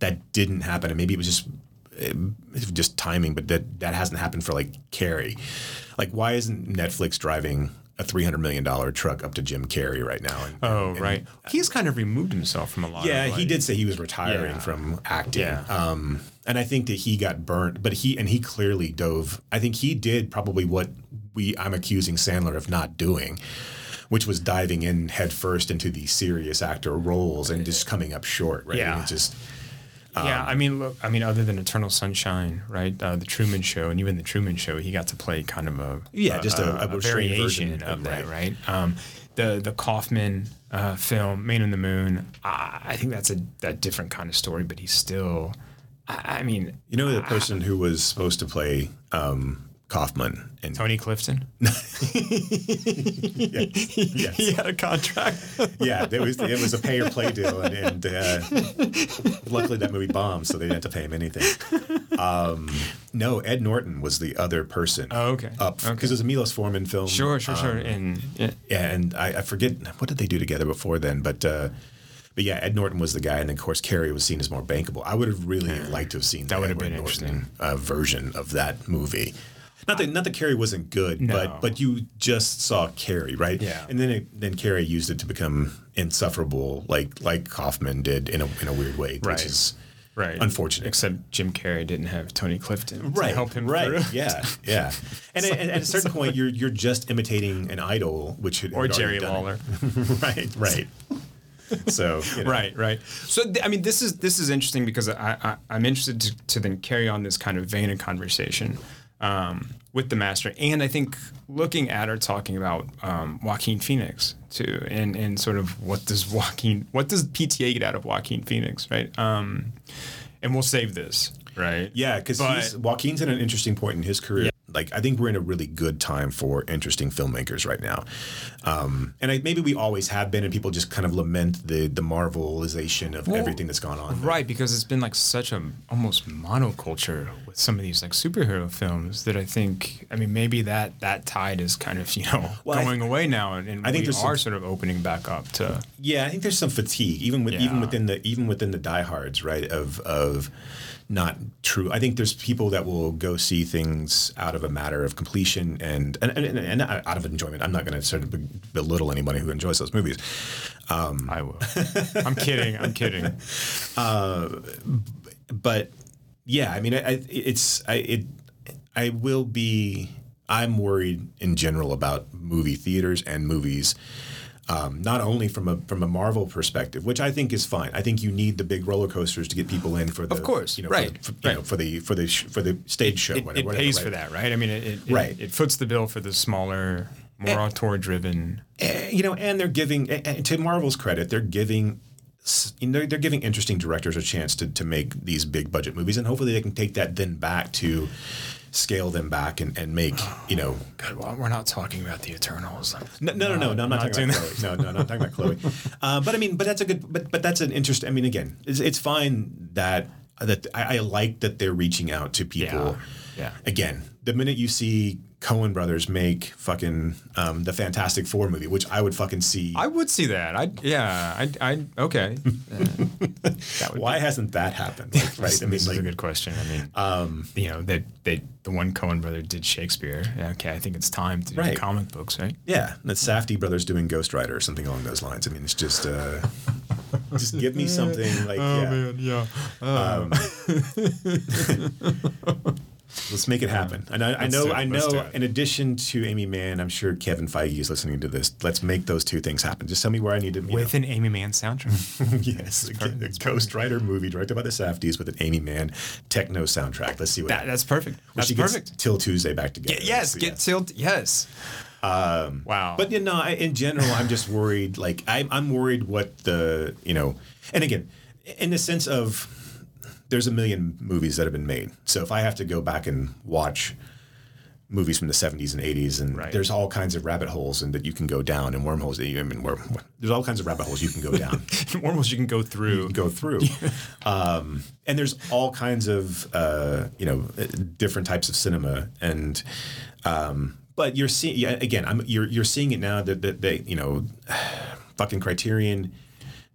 that didn't happen, and maybe it was just it just timing, but that that hasn't happened for like Carrey. Like, why isn't Netflix driving a three hundred million dollar truck up to Jim Carrey right now? And, Oh, and- right. He's kind of removed himself from a lot. yeah, of, he did say he was retiring Yeah. from acting. Yeah. Um, and I think that he got burnt, but he and he clearly dove. I think he did probably what we I'm accusing Sandler of not doing, which was diving in headfirst into the serious actor roles and just coming up short. Right? Yeah. And it just yeah, Um, I mean, look, I mean, other than Eternal Sunshine, right? Uh, the Truman Show, and even the Truman Show, he got to play kind of a Yeah, just a- a restrained variation of that, that. right? Um, the the Kaufman uh, film, Man in the Moon, I, I think that's a that different kind of story, but he's still, I, I mean, you know the person who was supposed to play um, Kaufman and Tony Clifton. yes. he had a contract. yeah, it was it was a pay or play deal, and, and uh, luckily that movie bombed, so they didn't have to pay him anything. Um, no, Ed Norton was the other person. Oh, okay. up because Okay. it was a Milos Forman film. Sure, sure, sure. Um, And yeah, yeah, and I, I forget what did they do together before then, but. Uh, but yeah, Ed Norton was the guy, and of course Carrey was seen as more bankable. I would have really liked to have seen That would have been Norton interesting. uh, version of that movie. Not that not that Carrey wasn't good, No. but but you just saw Carrey, right? Yeah. And then it, then Carrey used it to become insufferable, like like Kaufman did in a in a weird way, Right. which is right. unfortunate. Except Jim Carrey didn't have Tony Clifton right. to help him right. through. Yeah. Yeah. And, at- at a certain point, you're you're just imitating an idol, which had Or had Jerry Lawler. right. Right. So you know. Right, right. So th- I mean, this is this is interesting because I, I I'm interested to, to then carry on this kind of vein of conversation um, with the master, and I think looking at or talking about um, Joaquin Phoenix too, and and sort of what does Joaquin, what does PTA get out of Joaquin Phoenix, right? Um, and we'll save this, right? Yeah, because Joaquin's at an interesting point in his career. Like, I think we're in a really good time for interesting filmmakers right now, um, and I, maybe we always have been, and people just kind of lament the the marvelization of everything that's gone on. Right, because it's been like such a almost monoculture with some of these like superhero films that I think I mean maybe that that tide is kind of you know Well, going away now, and, and I think we there's some- are sort of opening back up to Yeah, I think there's some fatigue, even with even within the even within the diehards, right? Of of not true. I think there's people that will go see things out of a matter of completion and and, and, and out of enjoyment. I'm not going to sort of belittle anybody who enjoys those movies. Um, I will. I'm kidding. I'm kidding. Uh, but yeah, I mean, I, I, it's I it I will be. I'm worried in general about movie theaters and movies. Um, not only from a from a Marvel perspective, which I think is fine. I think you need the big roller coasters to get people in for the, Of course, you know, right, for, the, for, you know, for the for the sh- for the stage show. It, whatever, it whatever, pays right? for that, right? I mean, it it, Right. it, foots the bill for the smaller, more auteur driven. Eh, you know, and they're giving eh, eh, to Marvel's credit, they're giving you know, they're giving interesting directors a chance to to make these big budget movies, and hopefully they can take that then back to scale them back and, and make you know God, well, we're not talking about the Eternals. no no no no, no I'm not, not talking about Chloe. no no not talking about Chloe. Uh, but I mean but that's a good but but that's an interest I mean again it's, it's fine that that I, I like that they're reaching out to people. Yeah, yeah. again the minute you see Coen brothers make fucking um, the Fantastic Four movie, which I would fucking see. I would see that. I yeah. I I okay. Uh, that Why hasn't that happened? Like, right? I mean, this is a good question. I mean, um, you know, they, they the one Coen brother did Shakespeare. Okay, I think it's time to Right. do comic books, right? yeah, the Safdie brothers doing Ghost Rider or something along those lines. I mean, it's just, uh, just give me something like, oh, yeah, yeah. let's make it happen. And I, I know. I know. In addition to Aimee Mann, I'm sure Kevin Feige is listening to this. Let's make those two things happen. Just tell me where I need to. With an Aimee Mann soundtrack. yes, a, a Ghost Rider movie directed by the Safdies with an Aimee Mann techno soundtrack. Let's see what. that, that's perfect. That's she gets perfect. 'Til Tuesday back together. Get, yes, get yeah. tilt. Yes. Um, wow. But you know, I, in general, I'm just worried. Like I'm, I'm worried what the you know, and again, in the sense of there's a million movies that have been made. So if I have to go back and watch movies from the 70s and 80s, and Right. there's all kinds of rabbit holes and that you can go down and wormholes. That you, I mean, worm, there's all kinds of rabbit holes you can go down. wormholes you can go through. go through. um, and there's all kinds of uh, you know uh, different types of cinema, and um, but you're seeing yeah, again. I'm you're you're seeing it now that, that they you know fucking Criterion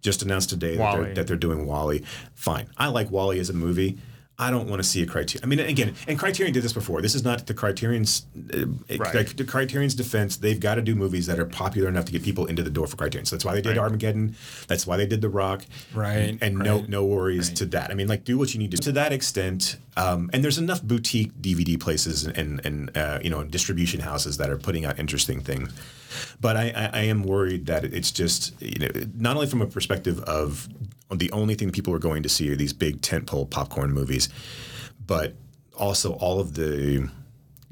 just announced today that they're, that they're doing WALL-E. Fine, I like WALL-E as a movie. I don't want to see a Criterion. I mean, again, and Criterion did this before. This is not the Criterion's uh, Right. like, the Criterion's defense. They've got to do movies that are popular enough to get people into the door for Criterion. So that's why they did Right. Armageddon. That's why they did The Rock. Right, And no right, no worries to that. I mean, like, do what you need to to that extent. Um, and there's enough boutique DVD places and and, and uh, you know distribution houses that are putting out interesting things. But I, I, I am worried that it's just you know not only from a perspective of the only thing people are going to see are these big tentpole popcorn movies, but also all of the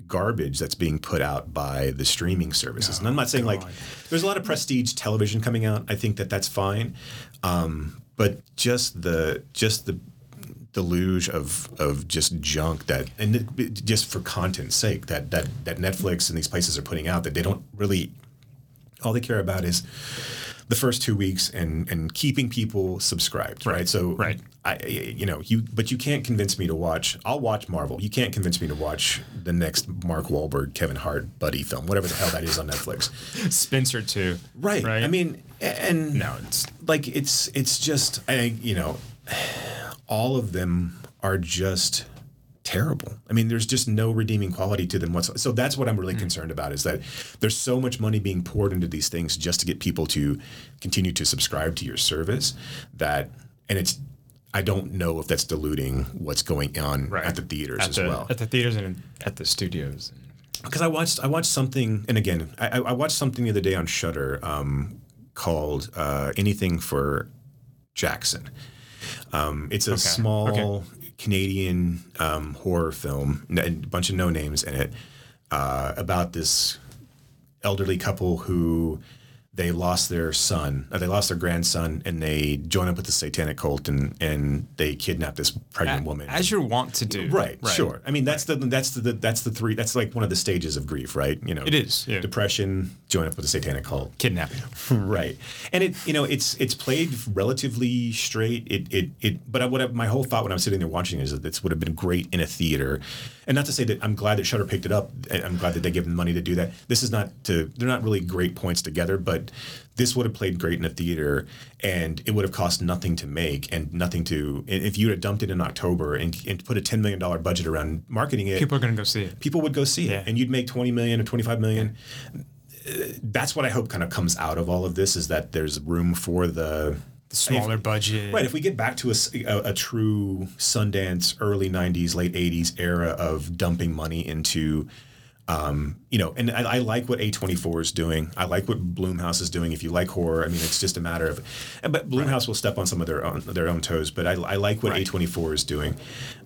garbage that's being put out by the streaming services. and I'm not saying like there's a lot of prestige television coming out. I think that that's fine, um, but just the just the deluge of of just junk that and just for content's sake that that that Netflix and these places are putting out that they don't really all they care about is the first two weeks and and keeping people subscribed right, so right. I you know you but you can't convince me to watch I'll watch Marvel you can't convince me to watch the next Mark Wahlberg Kevin Hart buddy film whatever the hell that is on Netflix Spencer too. right, Right. I mean and no, it's like it's it's just I you know all of them are just terrible. I mean, there's just no redeeming quality to them whatsoever. So that's what I'm really concerned about is that there's so much money being poured into these things just to get people to continue to subscribe to your service that and it's I don't know if that's diluting what's going on right at the theaters at as the, well At the theaters and at the studios. because I watched I watched something, and again, I, I watched something the other day on Shudder um, called uh, "Anything for Jackson." Um, it's a small okay. Canadian um, horror film, a bunch of no names in it, uh, about this elderly couple who they lost their son, uh, they lost their grandson, and they join up with the satanic cult, and and they kidnap this pregnant woman. As you're wont to do. Right, sure. I mean, that's the that's the that's the three. That's like one of the stages of grief, right? You know, It is, yeah. depression, join up with the satanic cult, Kidnapping. right? And it, you know, it's it's played relatively straight. It it it. But I, what I, my whole thought when I'm sitting there watching is that this would have been great in a theater, and not to say that I'm glad that Shudder picked it up. and I'm glad that they gave them money to do that. This is not to. They're not really great points together, but this would have played great in a theater, and it would have cost nothing to make and nothing to. If you had dumped it in October and, and put a ten million dollar budget around marketing it, People are gonna go see it. people would go see Yeah. it and you'd make 20 million or 25 million Uh, that's what i hope kind of comes out of all of this is that there's room for the Smaller budget. right if we get back to a true sundance early 90s late 80s era of dumping money into um, you know, and I, I like what A24 is doing. I like what Blumhouse is doing. If you like horror, I mean, it's just a matter of, but Blumhouse will step on some of their own their own toes. But I, I like what A24 is doing.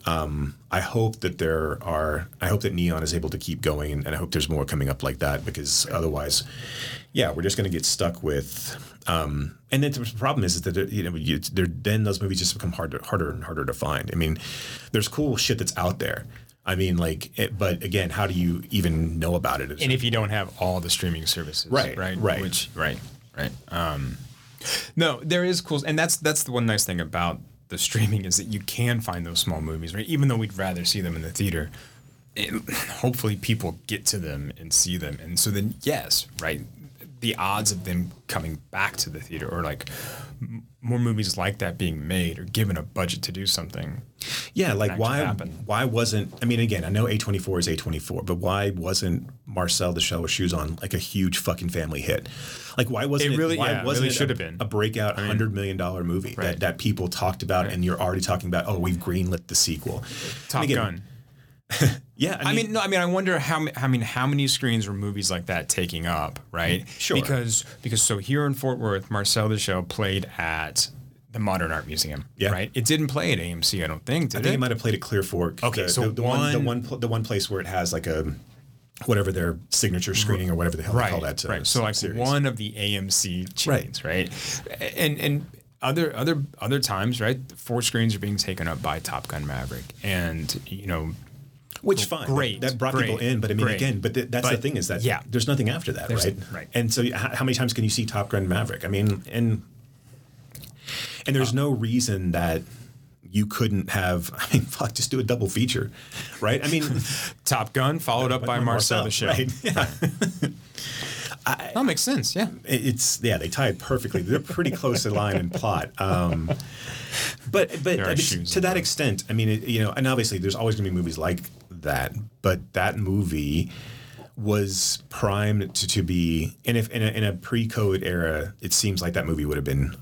Um, I hope that there are. I hope that Neon is able to keep going, and, and I hope there's more coming up like that because otherwise, yeah, we're just going to get stuck with. Um, and then the problem is, is that you know, you, then those movies just become harder, harder and harder to find. I mean, there's cool shit that's out there. I mean, like, it, but again, how do you even know about it? and if you don't have all the streaming services, Right, right, right. which, right, right. Um, no, there is cool, and that's that's the one nice thing about the streaming is that you can find those small movies, right? Even though we'd rather see them in the theater, it- hopefully people get to them and see them, and so then yes, right, the odds of them coming back to the theater or like m- more movies like that being made or given a budget to do something. Yeah, like why happen. why wasn't I mean again, I know A24 is A24, but why wasn't Marcel the Shell with Shoes on like a huge fucking family hit? Like why wasn't It it, really- why yeah, wasn't really it should a, have been. a breakout hundred million dollar movie Right. that, that people talked about and you're already talking about, oh, we've greenlit the sequel. Top again, Gun. Yeah, I mean, no, I mean, I wonder how, I mean, how many screens were movies like that taking up, right? Sure. Because, because so here in Fort Worth, Marcel the Shell played at the Modern Art Museum, Yeah. right? It didn't play at AMC, I don't think, did I think it? it might have played at Clear Fork. Okay, the, so the, the one, the one- one pl- the one place where it has like a whatever their signature screening or whatever the hell they call that. uh, right. So like series. one of the AMC chains, right. right? And and other other other times, right? Four screens are being taken up by Top Gun Maverick, and you know, Which fine, that- Great, That, brought people in, but I mean, great. again, but th- that's the thing is that yeah. there's nothing after that, There's- right? right. And so, h- how many times can you see Top Gun Maverick? I mean, and and there's no reason that you couldn't have. I mean, fuck, just do a double feature, right? I mean, Top Gun followed up by Marcel the Shell. right? Yeah. That makes sense. Yeah. It's yeah, they tie it perfectly. They're pretty close in line and plot. Um, but but I mean, to that involved. extent, I mean, it, you know, and obviously there's always going to be movies like that. But that movie was primed to, to be, and if in a, in a pre-code era, it seems like that movie would have been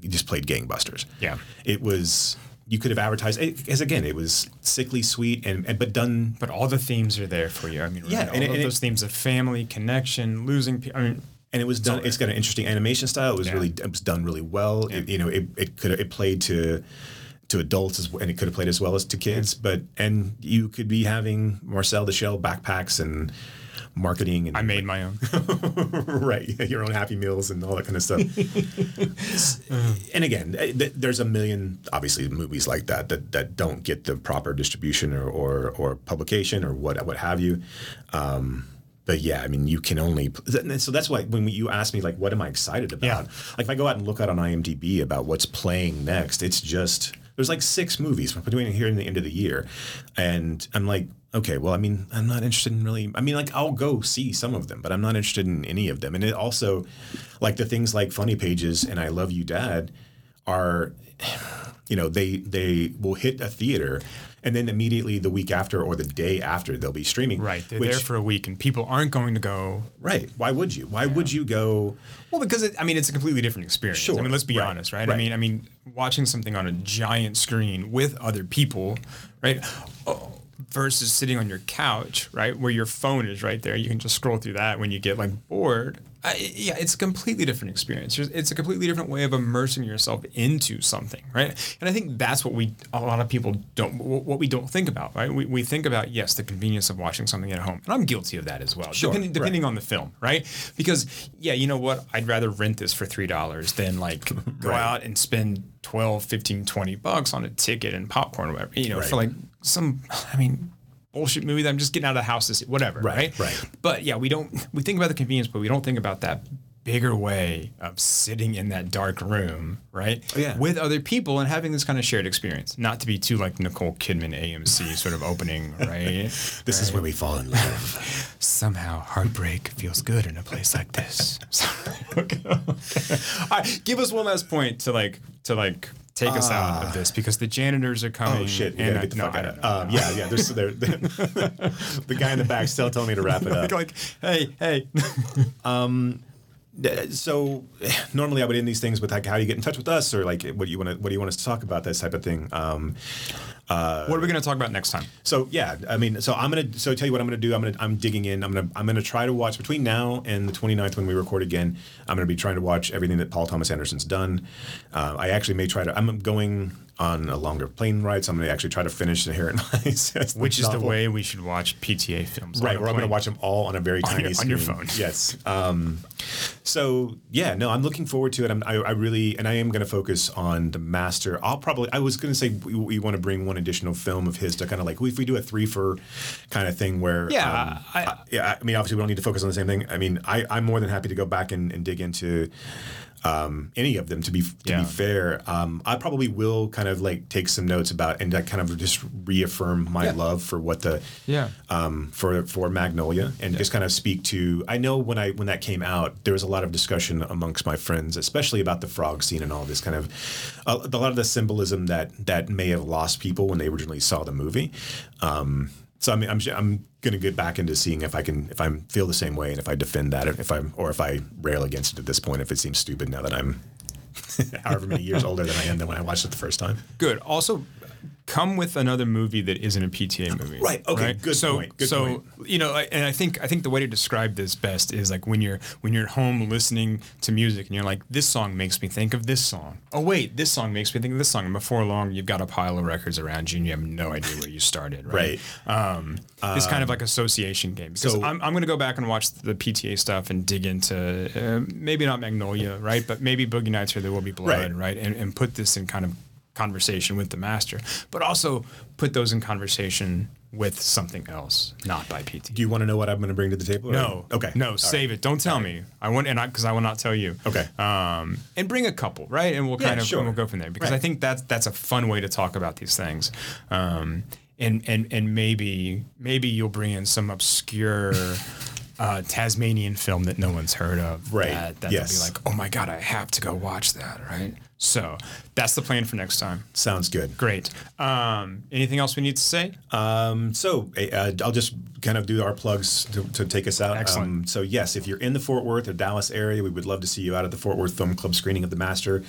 you just played gangbusters. Yeah. it was. You could have advertised as again, it was sickly sweet and, and but done But all the themes are there for you. I mean, Yeah, right? all and and it- those themes of family, connection, losing. pe- I mean, and it was done. It's got an interesting animation style. It was Yeah. really it was done really well. It, you know, it, it could it played to to adults as, and it could have played as well as to kids. But and you could be having Marcel the Shell backpacks and marketing and I made my own. right your own Happy Meals and all that kind of stuff. and again, eh, there's a million obviously movies like that that that don't get the proper distribution or or, or publication or what what have you. Um, but yeah, I mean, you can only. So that's why when you ask me like, what am I excited about? Yeah. Like if I go out and look out on IMDb about what's playing next, it's just there's like six movies between here and the end of the year, and I'm like, okay, well, I mean, I'm not interested in really. I mean, like I'll go see some of them, but I'm not interested in any of them. And it also, like the things like Funny Pages and I Love You, Dad, are, you know, they they will hit a theater. And then immediately the week after or the day after they'll be streaming. Right. They're which- there for a week, and people aren't going to go. Right. Why would you? Why would you go? Well, because it, I mean, it's a completely different experience. sure. I mean, let's be right, honest, right? right. I mean, I mean, watching something on a giant screen with other people, right? Oh, versus sitting on your couch, right, where your phone is right there. You can just scroll through that when you get like bored. I, yeah, it's a completely different experience. It's a completely different way of immersing yourself into something, right? And I think that's what we a lot of people don't what we don't think about, right? We, we think about yes, the convenience of watching something at home, and I'm guilty of that as well. Sure, depending, right. on the film, right? Because yeah, you know what? I'd rather rent this for three dollars than like go Right. out and spend 12, 15, 20 bucks on a ticket and popcorn or whatever. You know, for like some I mean bullshit movie that I'm just getting out of the house to see whatever. Right, Right. right. But yeah, we don't we think about the convenience, but we don't think about that bigger way of sitting in that dark room, right? Oh, yeah. With other people and having this kind of shared experience. Not to be too like Nicole Kidman AMC sort of opening, right? This is where we fall in love. somehow heartbreak feels good in a place like this. okay, okay. All right, give us one last point to like to like take us out of this because the janitors are coming. Oh shit! And gotta get the I- fuck no, out. Um, yeah, yeah. There's there, the guy in the back still telling me to wrap it up. like, hey, hey. Uh, so normally I would end these things with like how do you get in touch with us or like what do you want to what do you want us to talk about this type of thing. Um, what are we going to talk about next time? so yeah, I mean, so I'm gonna so tell you what I'm gonna do. I'm gonna I'm digging in. I'm gonna I'm gonna try to watch between now and the 29th when we record again. I'm gonna be trying to watch everything that Paul Thomas Anderson's done. Uh, I actually may try to. I'm going on a longer plane ride, so I'm gonna actually try to finish the Inherent Vice, Which is the way we should watch PTA films. Right, where I'm going to watch them all on a very tiny your- on your phone. Yes. Um, so yeah, no, I'm looking forward to it. I'm, I, I really, and I am going to focus on the master. I'll probably, I was going to say we, we want to bring one additional film of his to kind of like if we do a three for kind of thing where Yeah, um, I- yeah. I mean, obviously we don't need to focus on the same thing. I mean, I, I'm more than happy to go back and, and dig into. Um, any of them. To be to Yeah. be fair, um, I probably will kind of like take some notes about and that kind of just reaffirm my love for what the Yeah. um, for for Magnolia and just kind of speak to. I know when I when that came out, there was a lot of discussion amongst my friends, especially about the frog scene and all this kind of a, a lot of the symbolism that that may have lost people when they originally saw the movie. Um, so I mean, I'm I'm gonna get back into seeing if I can if I feel the same way and if I defend that if I'm or if I rail against it at this point if it seems stupid now that I'm however many years older than I am than when I watched it the first time. Good. Also, come with another movie that isn't a PTA movie. Right, okay, good so, point, good so point. you know, I- and I think I think the way to describe this best is like when you're when you're at home listening to music and you're like, this song makes me think of this song. Oh wait, this song makes me think of this song. And before long, you've got a pile of records around you and you have no idea where you started. Right. Um, this kind of like association game. Because so- I'm, I'm going to go back and watch the PTA stuff and dig into uh, maybe not Magnolia, right? But maybe Boogie Nights or There Will Be Blood, Right. right? And, and put this in kind of conversation with the master, but also put those in conversation with something else, not by PT. Do you want to know what I'm going to bring to the table? or- No. Okay. No, All save it. Don't tell me. I want and I because I will not tell you. Okay. Um, and bring a couple, right? And we'll Yeah, kind of sure. and we'll go from there because I think that's that's a fun way to talk about these things. Um, and and and maybe maybe you'll bring in some obscure. Uh, Tasmanian film that no one's heard of. Right. That, that Yes. be like, oh my God, I have to go watch that. Right. So that's the plan for next time. Sounds good. Great. Um, anything else we need to say? Um, so uh, I'll just kind of do our plugs to, to take us out. Excellent. Um, so yes, if you're in the Fort Worth or Dallas area, we would love to see you out at the Fort Worth Film Club screening of The Master.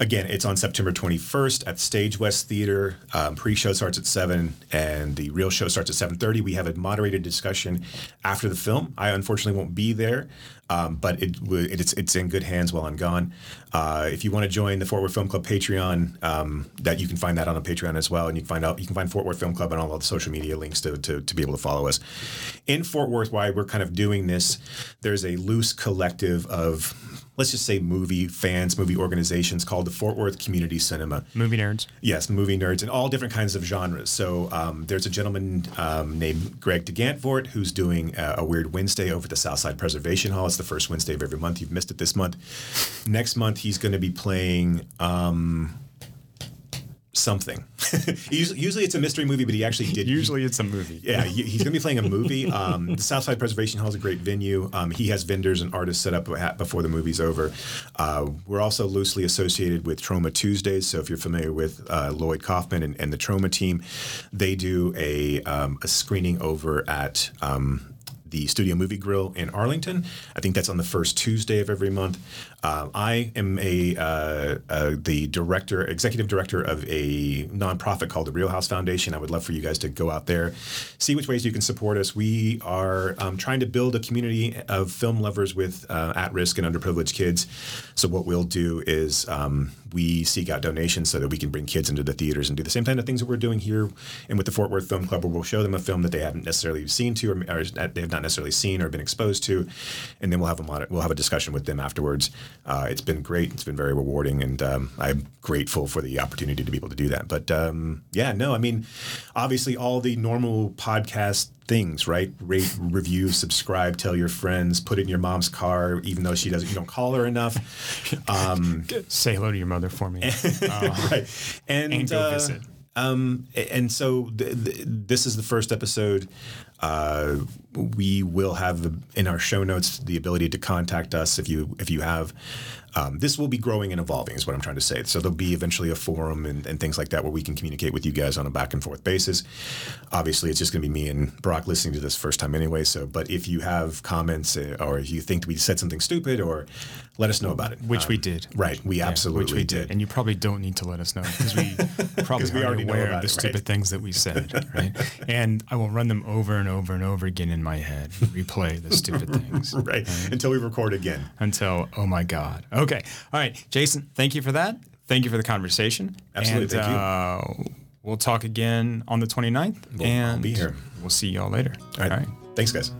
Again, it's on September 21st at Stage West Theater. Um, pre-show starts at seven, and the real show starts at 7:30. We have a moderated discussion after the film. I unfortunately won't be there, um, but it, it's it's in good hands while I'm gone. Uh, if you want to join the Fort Worth Film Club Patreon, um, that you can find that on the Patreon as well, and you can find out you can find Fort Worth Film Club and all the social media links to, to to be able to follow us. In Fort Worth, why we're kind of doing this, there's a loose collective of let's just say movie fans, movie organizations called the Fort Worth Community Cinema. Movie nerds. Yes, movie nerds in all different kinds of genres. So um, there's a gentleman um, named Greg DeGantvort who's doing a, a Weird Wednesday over at the Southside Preservation Hall. It's the first Wednesday of every month. You've missed it this month. Next month, he's going to be playing. Um, Something. usually, usually it's a mystery movie, but he actually did. Usually it's a movie. Yeah, he's going to be playing a movie. Um, the Southside Preservation Hall is a great venue. Um, he has vendors and artists set up before the movie's over. Uh, we're also loosely associated with Troma Tuesdays. So if you're familiar with uh, Lloyd Kaufman and, and the Troma team, they do a, um, a screening over at. Um, the Studio Movie Grill in Arlington. I think that's on the first Tuesday of every month. Uh, I am a uh, uh, the director, executive director of a nonprofit called the Reelhouse Foundation. I would love for you guys to go out there, see which ways you can support us. We are um, trying to build a community of film lovers with uh, at-risk and underprivileged kids. So what we'll do is um, we seek out donations so that we can bring kids into the theaters and do the same kind of things that we're doing here and with the Fort Worth Film Club, where we'll show them a film that they haven't necessarily seen to or, or they have not necessarily seen or been exposed to, and then we'll have a mod- we'll have a discussion with them afterwards. Uh, it's been great. It's been very rewarding, and um, I'm grateful for the opportunity to be able to do that. But um, yeah, no, I mean, obviously all the normal podcast things, right? Rate, review, subscribe, tell your friends, put it in your mom's car, even though she doesn't, you don't call her enough. Um, Say hello to your mother for me. Uh, right. And, and go uh, visit. Um, and so th- th- this is the first episode. Uh, we will have in our show notes the ability to contact us if you if you have. Um, this will be growing and evolving, is what I'm trying to say. So there'll be eventually a forum and, and things like that where we can communicate with you guys on a back and forth basis. Obviously, it's just going to be me and Brock listening to this first time anyway. So, but if you have comments uh, or if you think we said something stupid, or let us know about it. Which we Um, did. Right, we Yeah, absolutely which we did. And you probably don't need to let us know because we probably we are already know aware about of the it, right? stupid things that we said, right? and I will run them over and over and over again in my head, replay the stupid things right until we record again. until, oh my God. Okay. All right. Jason, thank you for that. Thank you for the conversation. Absolutely, And, thank you. Uh, we'll talk again on the 29th. We'll- I'll and be here. We'll see y'all later. All right. Thanks, guys.